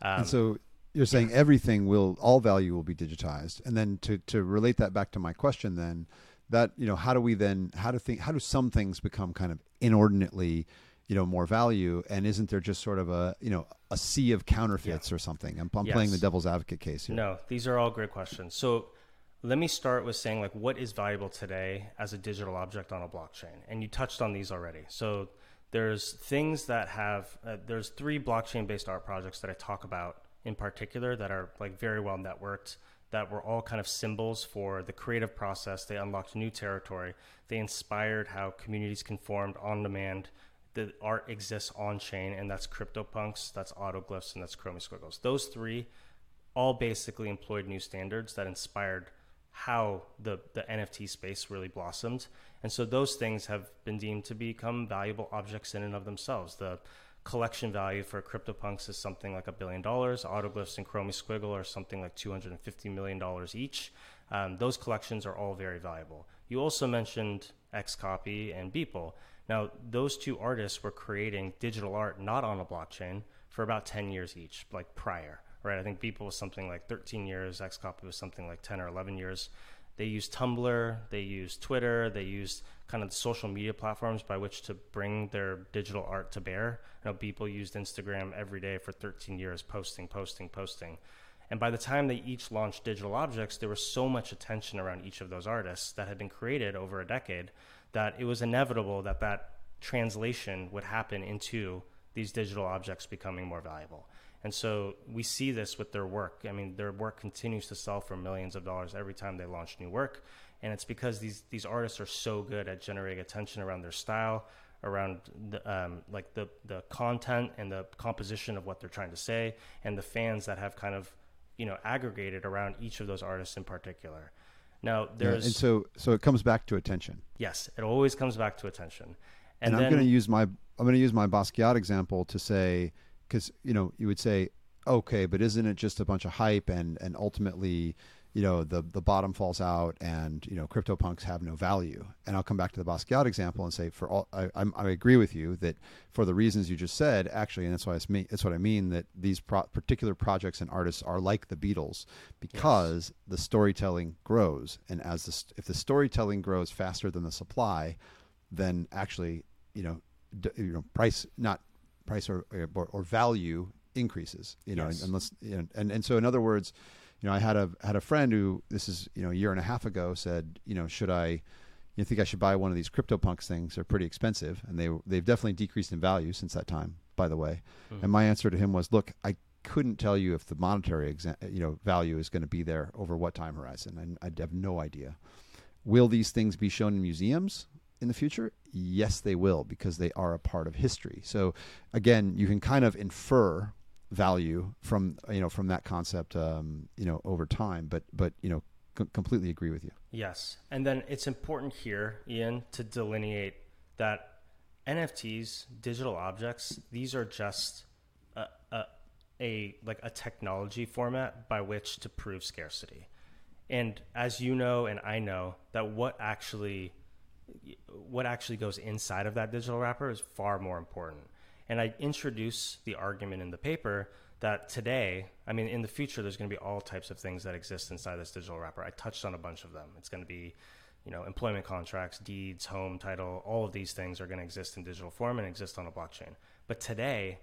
Um, and so you're saying everything will all value will be digitized. And then to to relate that back to my question then that you know how do we then how do think how do some things become kind of inordinately you know more value? And isn't there just sort of a you know a sea of counterfeits or something? I'm, I'm playing the devil's advocate case here. No, these are all great questions. So let me start with saying like what is valuable today as a digital object on a blockchain, and you touched on these already. So there's things that have uh, there's three blockchain-based art projects that I talk about in particular that are like very well networked that were all kind of symbols for the creative process. They unlocked new territory. They inspired how communities can form on demand. The art exists on chain, and that's CryptoPunks, that's Autoglyphs, and that's Chromie Squiggles. Those three all basically employed new standards that inspired how the, the NFT space really blossomed. And so those things have been deemed to become valuable objects in and of themselves. The collection value for CryptoPunks is something like a billion dollars. Autoglyphs and Chromie Squiggle are something like $250 million each. Um, those collections are all very valuable. You also mentioned Xcopy and Beeple. Now, those two artists were creating digital art not on a blockchain for about 10 years each, like prior, right? I think Beeple was something like 13 years, Xcopy was something like 10 or 11 years. They used Tumblr, they used Twitter, they used kind of the social media platforms by which to bring their digital art to bear. You know, Beeple used Instagram every day for 13 years, posting, posting, posting. And by the time they each launched digital objects, there was so much attention around each of those artists that had been created over a decade that it was inevitable that that translation would happen into these digital objects becoming more valuable. And so we see this with their work. I mean, their work continues to sell for millions of dollars every time they launch new work. And it's because these, these artists are so good at generating attention around their style, around the, um, like the, the content and the composition of what they're trying to say, and the fans that have kind of, you know, aggregated around each of those artists in particular. Now, Yeah, there's and so so it comes back to attention yes, it always comes back to attention. and, I'm going to use my I'm going to use my Basquiat example to say because you know you would say okay, but isn't it just a bunch of hype and and ultimately you know the the bottom falls out and you know CryptoPunks have no value. And I'll come back to the Basquiat example and say for all I, I'm, I agree with you that for the reasons you just said actually, and that's why it's me that's what I mean that these pro- particular projects and artists are like the Beatles because yes. the storytelling grows, and as the if the storytelling grows faster than the supply, then actually you know d- you know price not price or or, or value increases you know yes. unless you know, and and so in other words you know, I had a had a friend who this is you know a year and a half ago said, you know, should I, you think I should buy one of these CryptoPunks things? They're pretty expensive, and they they've definitely decreased in value since that time. By the way, mm-hmm. and my answer to him was, look, I couldn't tell you if the monetary exa- you know value is going to be there over what time horizon, and I have no idea. Will these things be shown in museums? in the future? Yes, they will because they are a part of history. So, again, you can kind of infer value from you know from that concept um, you know over time but but you know c- completely agree with you. Yes. And then it's important here ian to delineate that nfts digital objects these are just a, a, a like a technology format by which to prove scarcity. And as you know and i know that what actually what actually goes inside of that digital wrapper is far more important and I introduce the argument in the paper that today, I mean, in the future, there's going to be all types of things that exist inside this digital wrapper. I touched on a bunch of them. It's going to be, you know, employment contracts, deeds, home, title, all of these things are going to exist in digital form and exist on a blockchain. But today,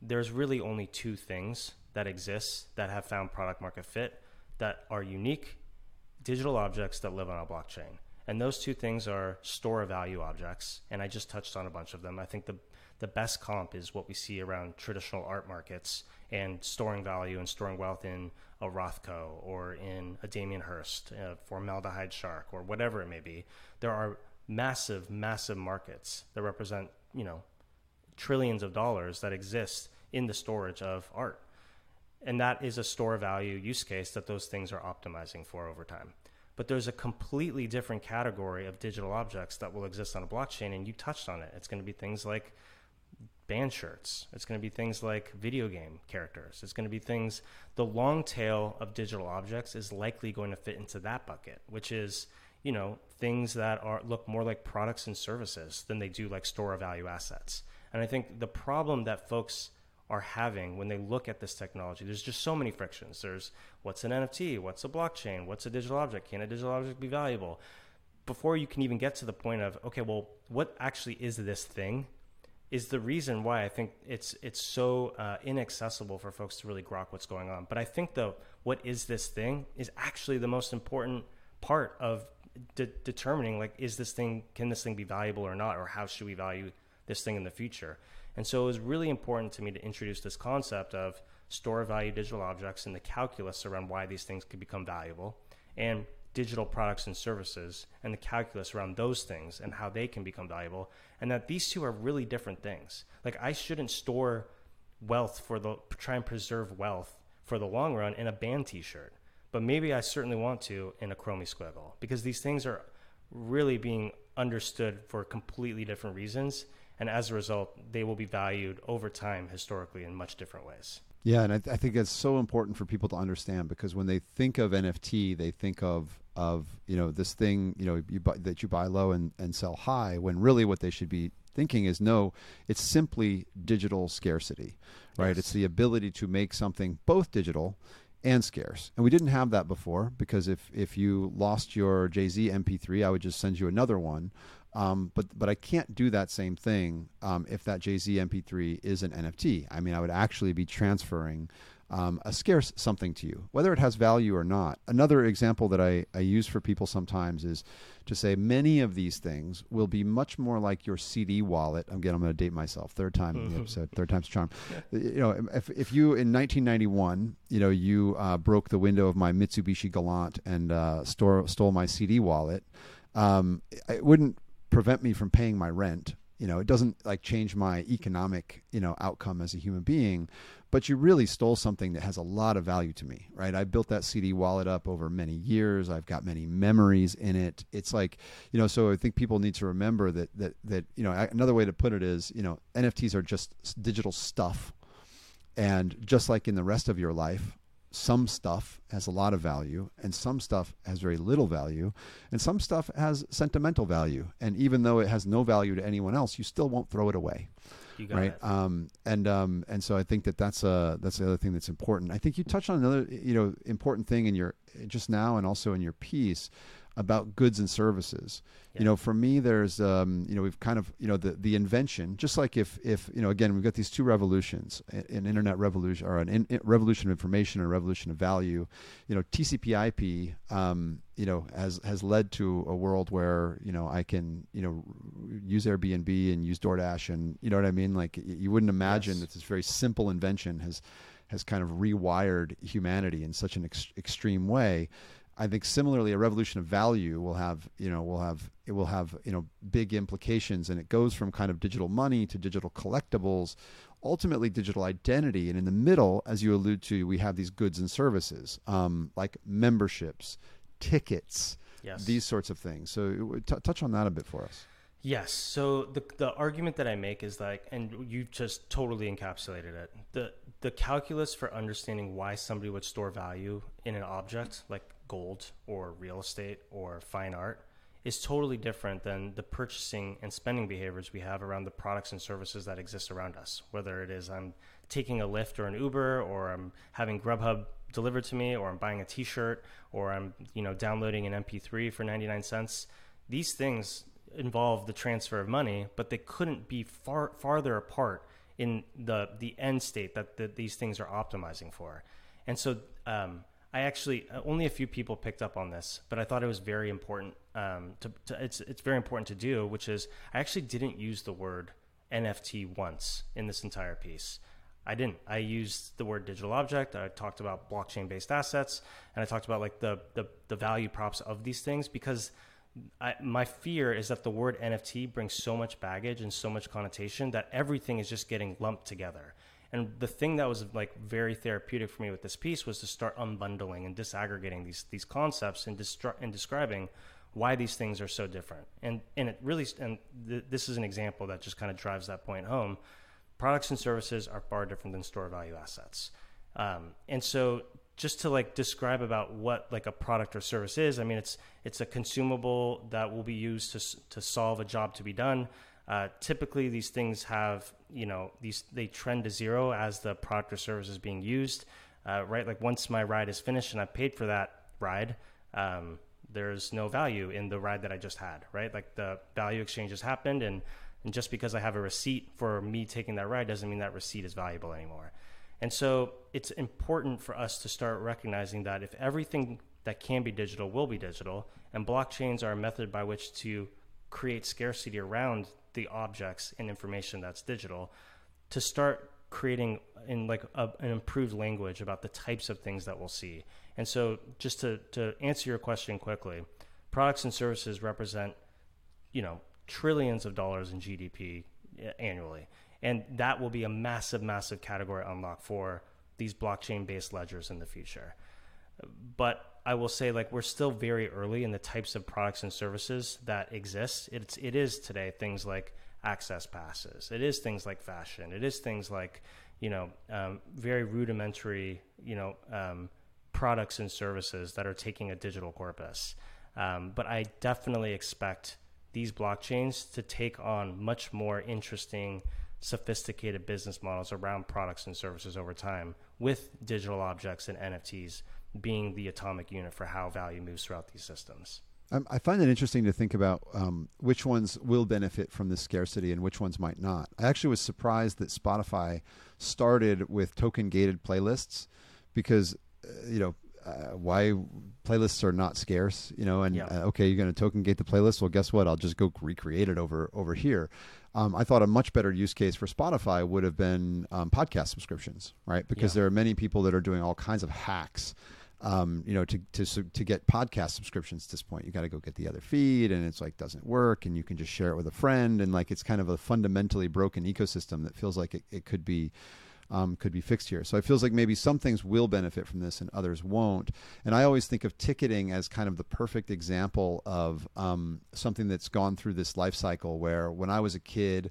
there's really only two things that exist that have found product market fit that are unique digital objects that live on a blockchain. And those two things are store value objects. And I just touched on a bunch of them. I think the the best comp is what we see around traditional art markets and storing value and storing wealth in a Rothko or in a Damien Hirst, uh, formaldehyde shark, or whatever it may be. There are massive, massive markets that represent, you know, trillions of dollars that exist in the storage of art. And that is a store value use case that those things are optimizing for over time. But there's a completely different category of digital objects that will exist on a blockchain, and you touched on it. It's going to be things like band shirts. It's going to be things like video game characters. It's going to be things, the long tail of digital objects is likely going to fit into that bucket, which is, you know, things that are look more like products and services than they do like store of value assets. And I think the problem that folks are having when they look at this technology, there's just so many frictions. There's what's an NFT, what's a blockchain, what's a digital object, can a digital object be valuable? Before you can even get to the point of, okay, well, what actually is this thing? Is the reason why I think it's it's so uh, inaccessible for folks to really grok what's going on. But I think the what is this thing is actually the most important part of de- determining like is this thing can this thing be valuable or not or how should we value this thing in the future. And so it was really important to me to introduce this concept of store value digital objects and the calculus around why these things could become valuable and digital products and services and the calculus around those things and how they can become valuable and that these two are really different things. Like i shouldn't store wealth for the try and preserve wealth for the long run in a band t-shirt but maybe i certainly want to in a chromie squiggle because these things are really being understood for completely different reasons and as a result they will be valued over time historically in much different ways. Yeah, and I, th- I, think that's so important for people to understand because when they think of NFT, they think of of you know this thing you know you buy, that you buy low and, and sell high when really what they should be thinking is no it's simply digital scarcity right yes. it's the ability to make something both digital and scarce and we didn't have that before because if if you lost your jay-z mp3 i would just send you another one um, but but I can't do that same thing um, if that Jay-Z MP3 is an NFT. I mean, I would actually be transferring um, a scarce something to you, whether it has value or not. Another example that I, I use for people sometimes is to say many of these things will be much more like your CD wallet. Again, I'm going to date myself. Third time in the episode, third time's charm. You know, if, if you in 1991, you know, you uh, broke the window of my Mitsubishi Galant and uh, store, stole my CD wallet, um, it wouldn't prevent me from paying my rent you know it doesn't like change my economic you know outcome as a human being but you really stole something that has a lot of value to me right? I built that cd wallet up over many years. I've got many memories in it. It's like you know so i think people need to remember that that that you know another way to put it is you know nfts are just digital stuff. And just like in the rest of your life some stuff has a lot of value and some stuff has very little value and some stuff has sentimental value. And even though it has no value to anyone else you still won't throw it away right? it. um, and um, and so i think that that's a that's the other thing that's important. I think you touched on another you know important thing in your just now and also in your piece about goods and services. Yeah. You know, for me, there's, um, you know, we've kind of, you know, the, the invention, just like if, if, you know, again, we've got these two revolutions, an internet revolution or an in, revolution of information and a revolution of value. You know, TCP IP, um, you know, has, has led to a world where, you know, I can, you know, use Airbnb and use DoorDash and, you know what I mean? Like you wouldn't imagine yes. that this very simple invention has, has kind of rewired humanity in such an ex- extreme way. I think similarly, a revolution of value will have, you know, will have it will have, you know, big implications, and it goes from kind of digital money to digital collectibles, ultimately digital identity, and in the middle, as you allude to, we have these goods and services um, like memberships, tickets, yes. these sorts of things. So, t- touch on that a bit for us. Yes. So the the argument that I make is like, and you just totally encapsulated it. the The calculus for understanding why somebody would store value in an object like gold or real estate or fine art is totally different than the purchasing and spending behaviors we have around the products and services that exist around us. Whether it is I'm taking a Lyft or an Uber, or I'm having Grubhub delivered to me, or I'm buying a T-shirt, or I'm you know downloading an MP3 for 99 cents. These things involve the transfer of money, but they couldn't be far farther apart in the the end state that the, these things are optimizing for. And so um, I actually uh, only a few people picked up on this, but I thought it was very important. Um, to, to, it's it's very important to do, which is I actually didn't use the word NFT once in this entire piece. I didn't. I used the word digital object. I talked about blockchain based assets, and I talked about like the the, the value props of these things because I, my fear is that the word NFT brings so much baggage and so much connotation that everything is just getting lumped together. And the thing that was like very therapeutic for me with this piece was to start unbundling and disaggregating these these concepts and, and describing why these things are so different. And and it really and th- this is an example that just kind of drives that point home. Products and services are far different than store value assets. Um, and so just to like describe about what like a product or service is, I mean it's it's a consumable that will be used to to solve a job to be done. Uh, typically, these things have you know these they trend to zero as the product or service is being used. Uh, right, like once my ride is finished and I paid for that ride, um, there's no value in the ride that I just had. Right, like the value exchange has happened, and and just because I have a receipt for me taking that ride doesn't mean that receipt is valuable anymore. And so it's important for us to start recognizing that if everything that can be digital will be digital, and blockchains are a method by which to create scarcity around the objects and information that's digital to start creating in like a, an improved language about the types of things that we'll see. And so just to, to answer your question quickly, products and services represent, you know, trillions of dollars in GDP annually. And that will be a massive, massive category unlock for these blockchain based ledgers in the future. But I will say like we're still very early in the types of products and services that exist. It's it is today things like access passes. It is things like fashion. It is things like you know um, very rudimentary you know um, products and services that are taking a digital corpus. Um, but I definitely expect these blockchains to take on much more interesting, sophisticated business models around products and services over time with digital objects and NFTs being the atomic unit for how value moves throughout these systems. I find it interesting to think about um, which ones will benefit from this scarcity and which ones might not. I actually was surprised that Spotify started with token gated playlists because, uh, you know, uh, why playlists are not scarce, you know, and yeah. uh, okay, you're going to token gate the playlist. Well, guess what? I'll just go recreate it over over here. Um, I thought a much better use case for Spotify would have been um, podcast subscriptions, right? Because yeah. there are many people that are doing all kinds of hacks um, you know, to, to, to get podcast subscriptions at this point, you got to go get the other feed and it's like, doesn't work. And you can just share it with a friend. And like, it's kind of a fundamentally broken ecosystem that feels like it, it could be, um, could be fixed here. So it feels like maybe some things will benefit from this and others won't. And I always think of ticketing as kind of the perfect example of um, something that's gone through this life cycle where when I was a kid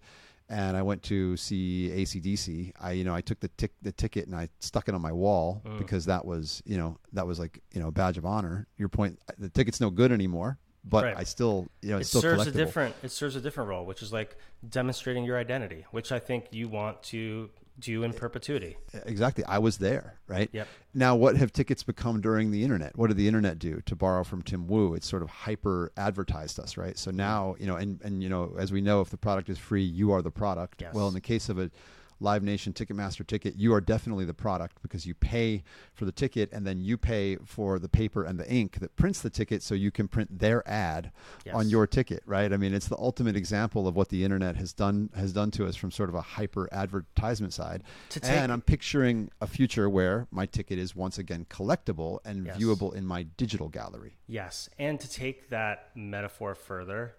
and I went to see ACDC. I you know I took the tick the ticket and I stuck it on my wall Mm. because that was you know that was like you know a badge of honor. Your point, the ticket's no good anymore, but Right. I still you know it still serves a different it serves a different role, which is like demonstrating your identity, which I think you want to do in perpetuity. Exactly, I was there, right? Yep. Now, what have tickets become during the internet? What did the internet do? To borrow from Tim Wu, it's sort of hyper advertised us, right? So now, you know, and and you know, as we know, if the product is free, you are the product. Yes. Well, in the case of a Live Nation Ticketmaster ticket, you are definitely the product because you pay for the ticket and then you pay for the paper and the ink that prints the ticket so you can print their ad on your ticket, right? I mean, it's the ultimate example of what the internet has done has done to us from sort of a hyper advertisement side. Take- and I'm picturing a future where my ticket is once again collectible and Yes. viewable in my digital gallery. Yes, and to take that metaphor further,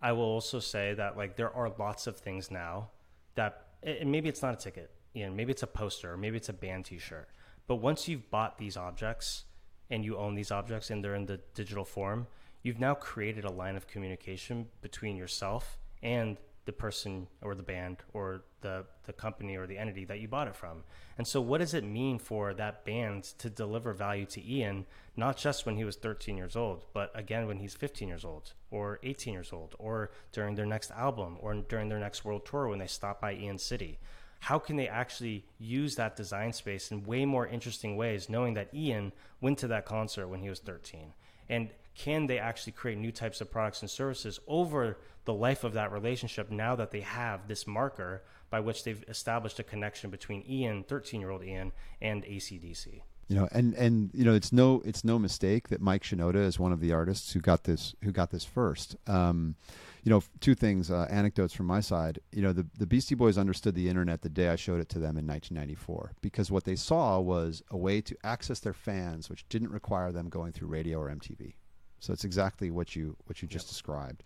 I will also say that like there are lots of things now that and maybe it's not a ticket, know, maybe it's a poster, or maybe it's a band T-shirt. But once you've bought these objects and you own these objects and they're in the digital form, you've now created a line of communication between yourself and the person or the band or the the company or the entity that you bought it from. And so what does it mean for that band to deliver value to Ian not just when he was 13 years old, but again when he's 15 years old or 18 years old or during their next album or during their next world tour when they stop by Ian City? How can they actually use that design space in way more interesting ways knowing that Ian went to that concert when he was 13? And can they actually create new types of products and services over the life of that relationship now that they have this marker by which they've established a connection between Ian, 13 year old Ian, and ACDC? You know, and and you know, it's no it's no mistake that Mike Shinoda is one of the artists who got this who got this first. Um, you know, two things, uh, anecdotes from my side. You know, the the Beastie Boys understood the internet the day I showed it to them in 1994 because what they saw was a way to access their fans, which didn't require them going through radio or MTV. So it's exactly what you what you just described.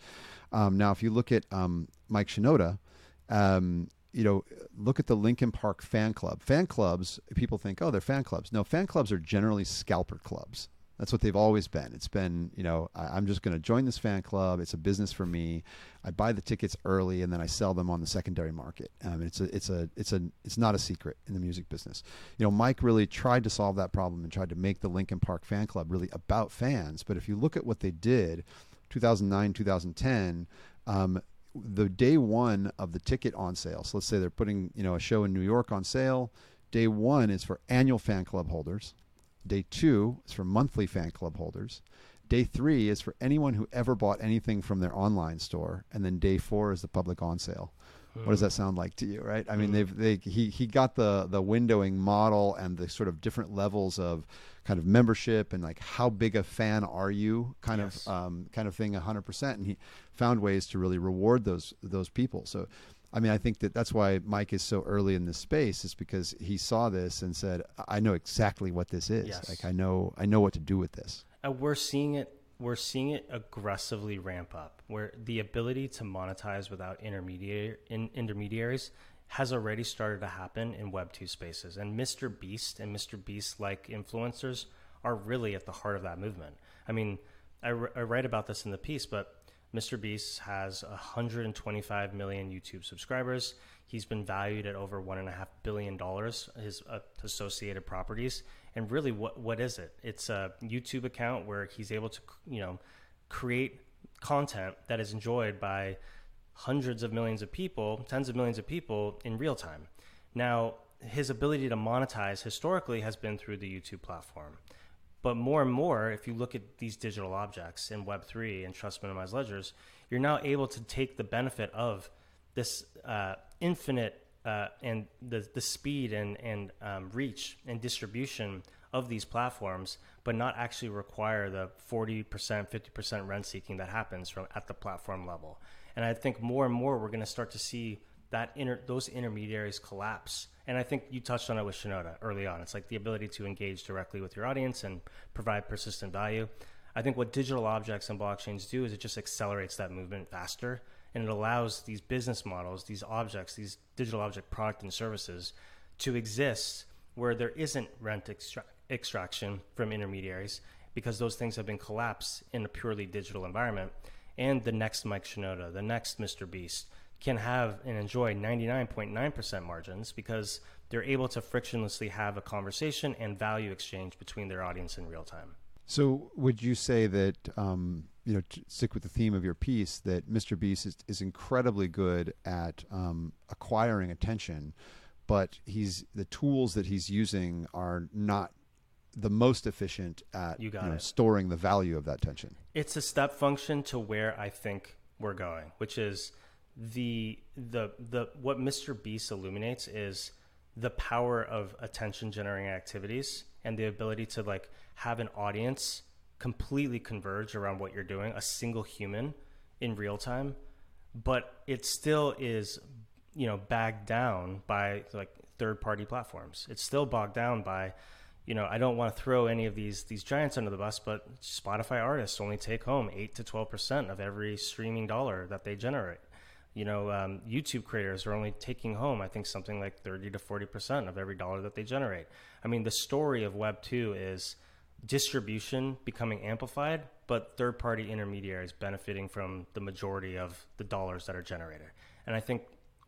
Um, now, if you look at um, Mike Shinoda, um, you know, look at the Linkin Park fan club. Fan clubs, people think, oh, they're fan clubs. No, fan clubs are generally scalper clubs. That's what they've always been. It's been, you know, I, I'm just going to join this fan club. It's a business for me. I buy the tickets early and then I sell them on the secondary market. Um, it's a, it's a, it's a, it's not a secret in the music business. You know, Mike really tried to solve that problem and tried to make the Linkin Park fan club really about fans. But if you look at what they did, 2009, 2010, um, the day one of the ticket on sale. So let's say they're putting, you know, a show in New York on sale. Day one is for annual fan club holders. Day two is for monthly fan club holders. Day three is for anyone who ever bought anything from their online store, and then day four is the public on sale. What does that sound like to you, right? I mean, they've they he he got the the windowing model and the sort of different levels of kind of membership and like how big a fan are you kind Yes. of um, kind of thing, hundred percent. And he found ways to really reward those those people. So, I mean, I think that that's why Mike is so early in this space is because he saw this and said, "I know exactly what this is. Yes. Like I know I know what to do with this." And we're seeing it. We're seeing it aggressively ramp up, where the ability to monetize without intermediary in, intermediaries has already started to happen in Web two spaces. And Mr. Beast and Mr. Beast like influencers are really at the heart of that movement. I mean, I, I write about this in the piece, but Mr. Beast has 125 million YouTube subscribers. He's been valued at over one and a half billion dollars. His uh, associated properties, and really, what what is it? It's a YouTube account where he's able to, you know, create content that is enjoyed by hundreds of millions of people, tens of millions of people in real time. Now, his ability to monetize historically has been through the YouTube platform. But more and more, if you look at these digital objects in Web3 and trust minimized ledgers, you're now able to take the benefit of this uh, infinite uh, and the, the speed and, and um, reach and distribution of these platforms, but not actually require the 40%, 50% rent seeking that happens from at the platform level. And I think more and more we're going to start to see that inter- those intermediaries collapse. And I think you touched on it with Shinoda early on. It's like the ability to engage directly with your audience and provide persistent value. I think what digital objects and blockchains do is it just accelerates that movement faster and it allows these business models, these objects, these digital object product and services to exist where there isn't rent extra- extraction from intermediaries because those things have been collapsed in a purely digital environment. And the next Mike Shinoda, the next Mr. Beast, can have and enjoy 99.9% margins because they're able to frictionlessly have a conversation and value exchange between their audience in real time. So, would you say that um, you know, to stick with the theme of your piece, that Mr. Beast is, is incredibly good at um, acquiring attention, but he's the tools that he's using are not the most efficient at You got know, storing the value of that tension. It's a step function to where I think we're going, which is the the the what Mr. Beast illuminates is the power of attention generating activities and the ability to like have an audience completely converge around what you're doing, a single human in real time, but it still is you know bagged down by like third party platforms. It's still bogged down by you know, I don't want to throw any of these these giants under the bus, but Spotify artists only take home eight to twelve percent of every streaming dollar that they generate. You know, um, YouTube creators are only taking home, I think, something like thirty to forty percent of every dollar that they generate. I mean, the story of Web two is distribution becoming amplified, but third party intermediaries benefiting from the majority of the dollars that are generated. And I think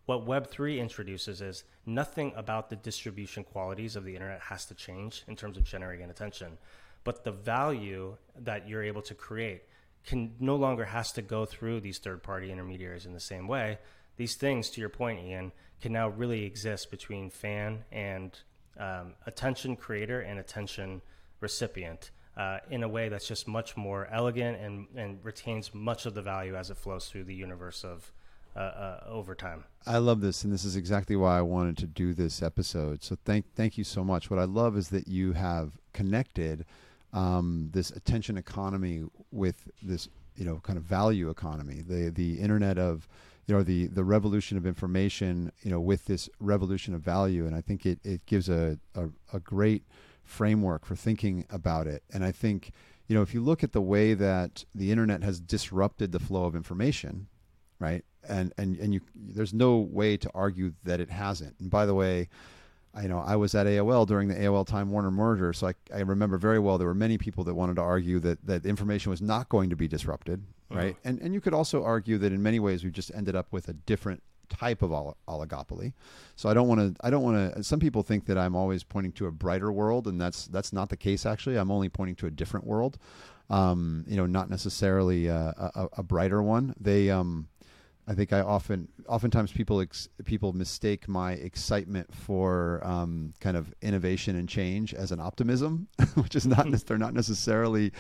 what Web3 introduces is nothing about the distribution qualities of the internet has to change in terms of generating attention, but the value that you're able to create can no longer has to go through these third party intermediaries in the same way. These things, to your point, Ian, can now really exist between fan and um, attention creator and attention recipient uh, in a way that's just much more elegant and, and retains much of the value as it flows through the universe of uh, uh, over time. I love this, and this is exactly why I wanted to do this episode. So thank thank you so much. What I love is that you have connected um, this attention economy with this you know kind of value economy, the the internet of you know the the revolution of information, you know, with this revolution of value, and I think it it gives a a, a great framework for thinking about it. And I think you know if you look at the way that the internet has disrupted the flow of information, right? And and and you, there's no way to argue that it hasn't. And by the way, you know I was at AOL during the AOL Time Warner merger, so I, I remember very well there were many people that wanted to argue that that information was not going to be disrupted, right? And and you could also argue that in many ways we've just ended up with a different type of oli- oligopoly. So I don't want to. I don't want to. Some people think that I'm always pointing to a brighter world, and that's that's not the case. Actually, I'm only pointing to a different world. Um, you know, not necessarily a, a, a brighter one. They. Um, I think I often, oftentimes people ex, people mistake my excitement for um, kind of innovation and change as an optimism, which is not they're not necessarily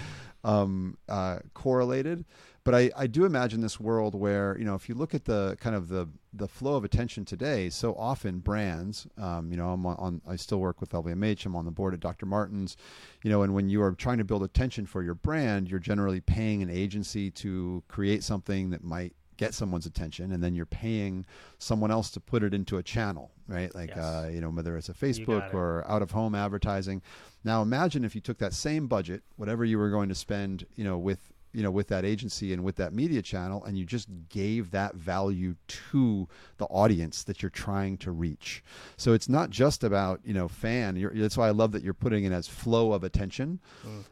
um, uh, correlated. But I, I do imagine this world where you know if you look at the kind of the the flow of attention today, so often brands, um, you know, I'm on, on I still work with LVMH. I'm on the board at Dr. Martens, you know, and when you are trying to build attention for your brand, you're generally paying an agency to create something that might get someone's attention and then you're paying someone else to put it into a channel right? Like Yes. uh, you know whether it's a facebook it. or out of home advertising. Now imagine if you took that same budget whatever you were going to spend you know with you know with that agency and with that media channel and you just gave that value to the audience that you're trying to reach. So it's not just about you know fan. You're, that's why i love that you're putting it as flow of attention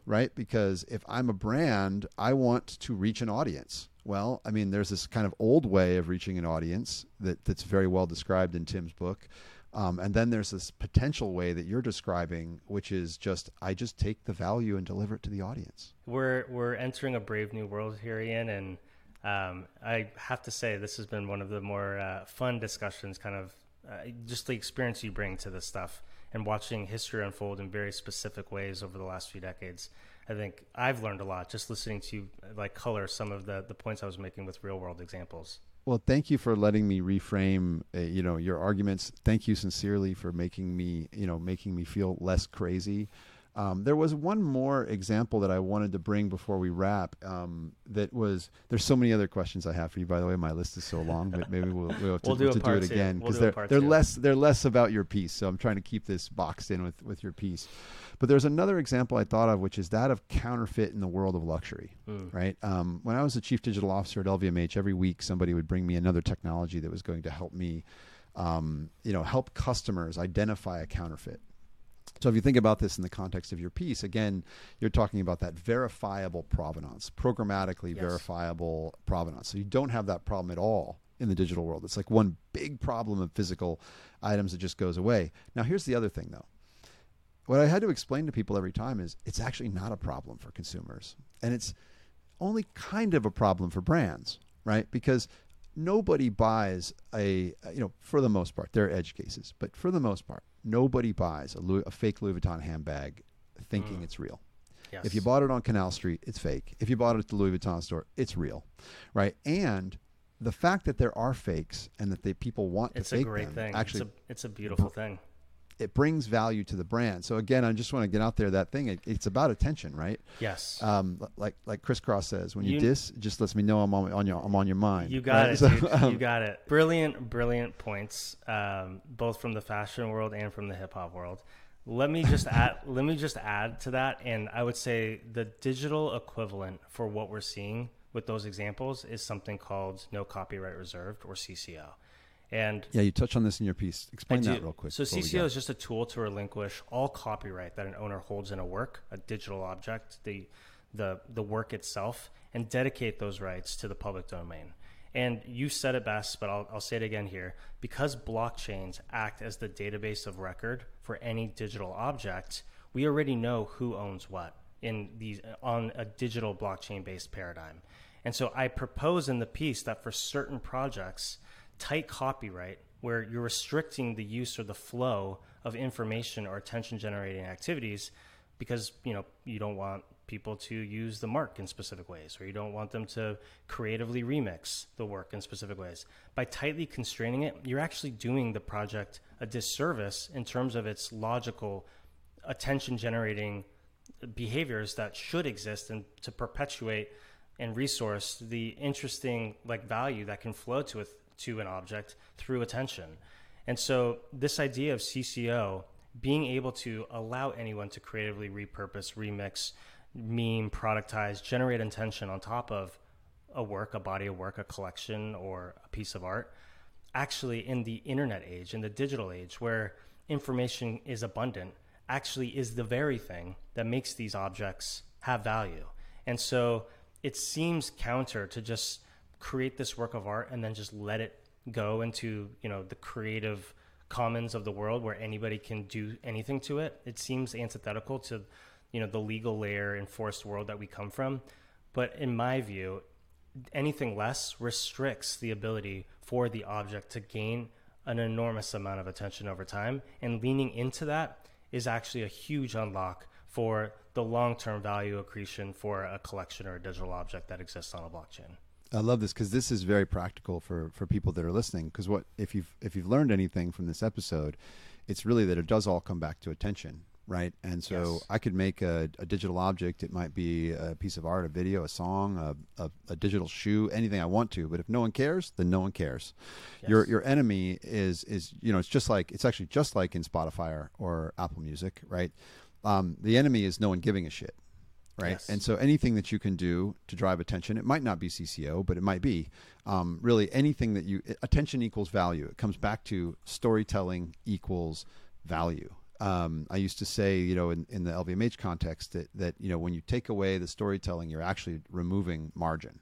right? Because if i'm a brand i want to reach an audience well, I mean, there's this kind of old way of reaching an audience that, that's very well described in Tim's book. Um, and then there's this potential way that you're describing, which is just I just take the value and deliver it to the audience. We're we're entering a brave new world here, Ian, and um, I have to say this has been one of the more uh, fun discussions. Kind of uh, just the experience you bring to this stuff, and watching history unfold in very specific ways over the last few decades. I think I've learned a lot just listening to you like color some of the the points I was making with real world examples. Well, thank you for letting me reframe, uh, you know, your arguments. Thank you sincerely for making me, you know, making me feel less crazy. Um, there was one more example that I wanted to bring before we wrap. Um, that was there's so many other questions I have for you. By the way, my list is so long, but maybe we'll, we'll have to, We'll do to do it two. again We'll they're they're two. less they're less about your piece. So I'm trying to keep this boxed in with with your piece. But there's another example I thought of, which is that of counterfeit in the world of luxury Mm. right? Um, when I was the chief digital officer at LVMH, every week somebody would bring me another technology that was going to help me, um, you know, help customers identify a counterfeit. So if you think about this in the context of your piece, again, you're talking about that verifiable provenance, programmatically Yes. verifiable provenance. So you don't have that problem at all in the digital world. It's like one big problem of physical items that just goes away. Now, here's the other thing, though. What I had to explain to people every time is it's actually not a problem for consumers. And it's only kind of a problem for brands, right? Because nobody buys a, you know, for the most part, there are edge cases, but for the most part, nobody buys a, Louis, a fake Louis Vuitton handbag thinking mm. it's real. Yes. If you bought it on Canal Street, it's fake. If you bought it at the Louis Vuitton store, it's real, right? And the fact that there are fakes and that they people want it's to fake a great them, thing. actually, it's a, it's a beautiful thing. It brings value to the brand. So again, I just want to get out there that thing. It, it's about attention, right? Yes. Um, like like Kris Kross says, when you, you diss, just lets me know I'm on, on your I'm on your mind. You got right? it. So, um, you got it. Brilliant, brilliant points, um, both from the fashion world and from the hip hop world. Let me just add. let me just add to that, and I would say the digital equivalent for what we're seeing with those examples is something called no copyright reserved or CC0. And yeah, you touch on this in your piece. Explain that real quick. So CC0 is just a tool to relinquish all copyright that an owner holds in a work, a digital object, the the the work itself, and dedicate those rights to the public domain. And you said it best, but I'll, I'll say it again here. Because blockchains act as the database of record for any digital object, we already know who owns what in these on a digital blockchain based paradigm. And so I propose in the piece that for certain projects, tight copyright, where you're restricting the use or the flow of information or attention generating activities because you know you don't want people to use the mark in specific ways, or you don't want them to creatively remix the work in specific ways. By tightly constraining it, you're actually doing the project a disservice in terms of its logical, attention generating behaviors that should exist and to perpetuate and resource the interesting like value that can flow to it to an object through attention. And so this idea of CC0 being able to allow anyone to creatively repurpose, remix, meme, productize, generate intention on top of a work, a body of work, a collection, or a piece of art. Actually, in the internet age, in the digital age, where information is abundant, actually is the very thing that makes these objects have value. And so it seems counter to just create this work of art and then just let it go into, you know, the creative commons of the world where anybody can do anything to it. It seems antithetical to you know the legal layer enforced world that we come from. But in my view anything less restricts the ability for the object to gain an enormous amount of attention over time. And leaning into that is actually a huge unlock for the long-term value accretion for a collection or a digital object that exists on a blockchain I love this because this is very practical for, for people that are listening. Because what if you've if you've learned anything from this episode, it's really that it does all come back to attention, right? And so yes. I could make a, a, digital object. It might be a piece of art, a video, a song, a, a, a, digital shoe, anything I want to. But if no one cares, then no one cares. Yes. Your your enemy is is you know it's just like it's actually just like in Spotify or, or Apple Music, right? Um, the enemy is no one giving a shit. Right. Yes. And so anything that you can do to drive attention, it might not be CC0, but it might be um, really anything that you, attention equals value. It comes back to storytelling equals value um, I used to say, you know, in, in the LVMH context, that, that, you know, when you take away the storytelling, you're actually removing margin,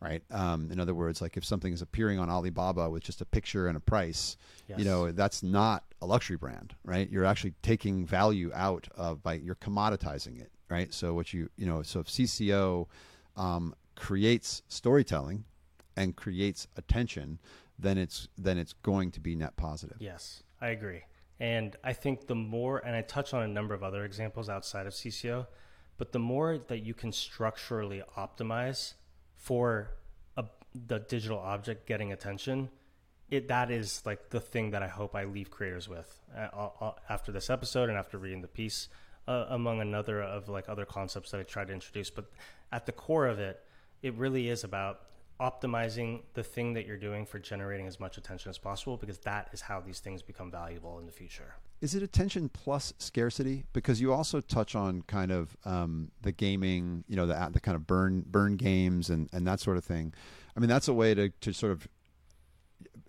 right? Um, in other words, like if something is appearing on Alibaba with just a picture and a price, yes. you know, that's not a luxury brand, right? You're actually taking value out of by you're commoditizing it, right? So what you, you know, so if CC0 um, creates storytelling and creates attention, then it's then it's going to be net positive. Yes, I agree. And I think the more, and I touch on a number of other examples outside of CC0, but the more that you can structurally optimize for a, the digital object getting attention, it that is like the thing that I hope I leave creators with uh, after this episode and after reading the piece, uh, among another of like other concepts that I tried to introduce. But at the core of it, it really is about optimizing the thing that you're doing for generating as much attention as possible because that is how these things become valuable in the future. Is it attention plus scarcity? Because you also touch on kind of um, the gaming, you know, the the kind of burn burn games and, and that sort of thing. I mean, that's a way to, to sort of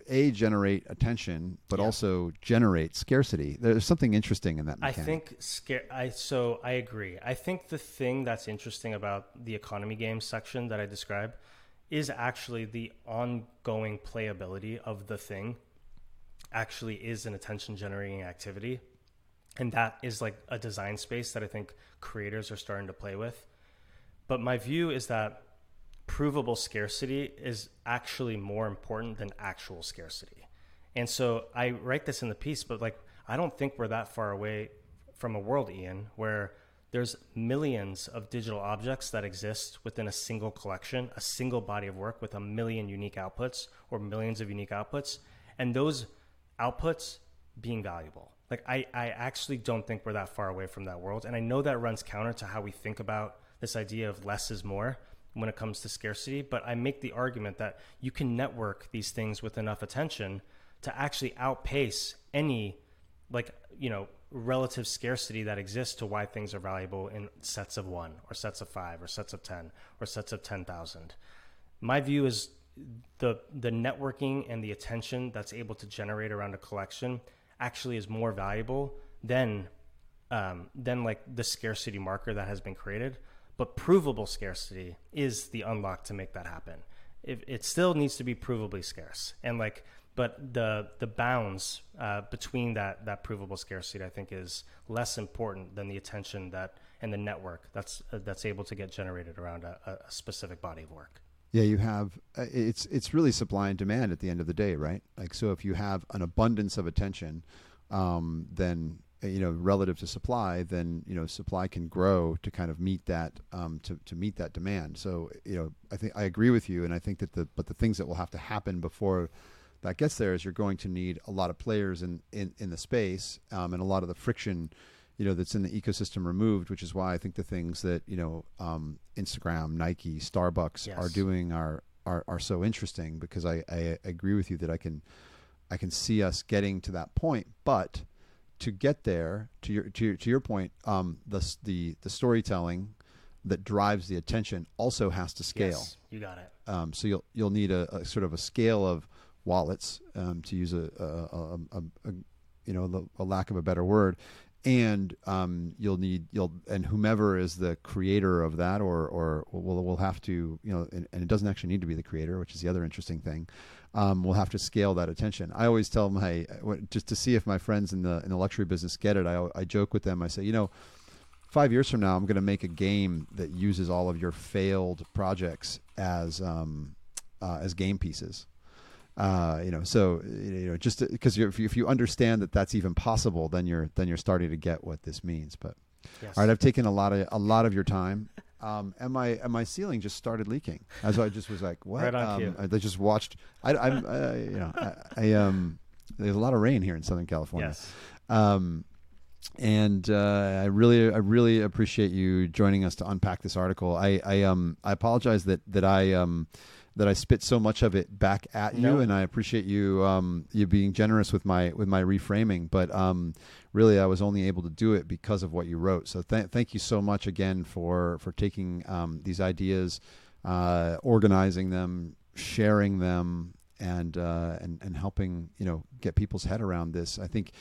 a generate attention, but yeah. also generate scarcity. There's something interesting in that. Mechanic. I think scare. I so I agree. I think the thing that's interesting about the economy games section that I describe is actually the ongoing playability of the thing actually is an attention generating activity and that is like a design space that i think creators are starting to play with but my view is that provable scarcity is actually more important than actual scarcity and so i write this in the piece but like i don't think we're that far away from a world ian where there's millions of digital objects that exist within a single collection, a single body of work with a million unique outputs or millions of unique outputs, and those outputs being valuable. Like I, I actually don't think we're that far away from that world. And I know that runs counter to how we think about this idea of less is more when it comes to scarcity, but I make the argument that you can network these things with enough attention to actually outpace any like, you know, relative scarcity that exists to why things are valuable in sets of one or sets of five or sets of 10 or sets of 10,000. My view is the, the networking and the attention that's able to generate around a collection actually is more valuable than, um, than like the scarcity marker that has been created. But provable scarcity is the unlock to make that happen. If it still needs to be provably scarce. And like, but the the bounds uh, between that that provable scarcity, I think, is less important than the attention that and the network that's uh, that's able to get generated around a, a, specific body of work. Yeah, you have uh, it's it's really supply and demand at the end of the day, right? Like so, if you have an abundance of attention, um, then you know relative to supply, then you know supply can grow to kind of meet that um, to to meet that demand. So you know, I think I agree with you, and I think that the but the things that will have to happen before that gets there is you're going to need a lot of players in, in, in the space um, and a lot of the friction you know that's in the ecosystem removed which is why i think the things that you know um, instagram nike starbucks yes. are doing are, are are so interesting because I, I agree with you that i can i can see us getting to that point but to get there to your to your, to your point um, the the the storytelling that drives the attention also has to scale. Yes, you got it. Um, so you'll you'll need a, a sort of a scale of wallets, um, to use a, a, a, you know a lack of a better word, and um, you'll need you'll and whomever is the creator of that or or will will have to you know and, and, it doesn't actually need to be the creator which is the other interesting thing um, we'll have to scale that attention i always tell my just to see if my friends in the in the luxury business get it i, I joke with them i say you know five years from now i'm going to make a game that uses all of your failed projects as um, uh, as game pieces uh, you know, so you know, just because if you, if you understand that that's even possible, then you're then you're starting to get what this means. But yes. all right, I've taken a lot of a lot of your time. Um, and my and my ceiling just started leaking. As I just was like, "What?" Right um, I just watched. I, I'm, uh, you know, I, I, um, there's a lot of rain here in Southern California. Yes. Um, and uh, I really, I really appreciate you joining us to unpack this article. I, I, um, I apologize that that I, um, that I spit so much of it back at you, and I appreciate you um, you being generous with my with my reframing. But um, really, I was only able to do it because of what you wrote. So th- thank you so much again for for taking um, these ideas, uh, organizing them, sharing them, and uh, and and helping you know get people's head around this. I think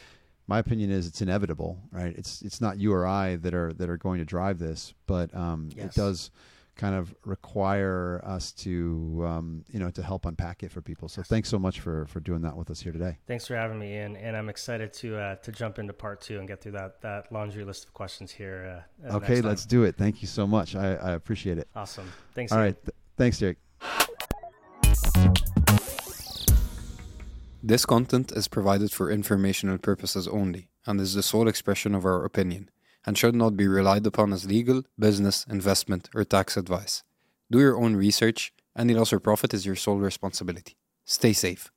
my opinion is it's inevitable, right? It's it's not you or I that are that are going to drive this, but um, yes. it does kind of require us to um, you know to help unpack it for people. So thanks so much for for doing that with us here today. Thanks for having me, and and I'm excited to uh, to jump into part two and get through that that laundry list of questions here. Uh, okay, let's do it. Thank you so much. I, I appreciate it. Awesome. Thanks. All right. Th- thanks, Derek. This content is provided for informational purposes only and is the sole expression of our opinion and should not be relied upon as legal, business, investment, or tax advice. Do your own research. Any loss or profit is your sole responsibility. Stay safe.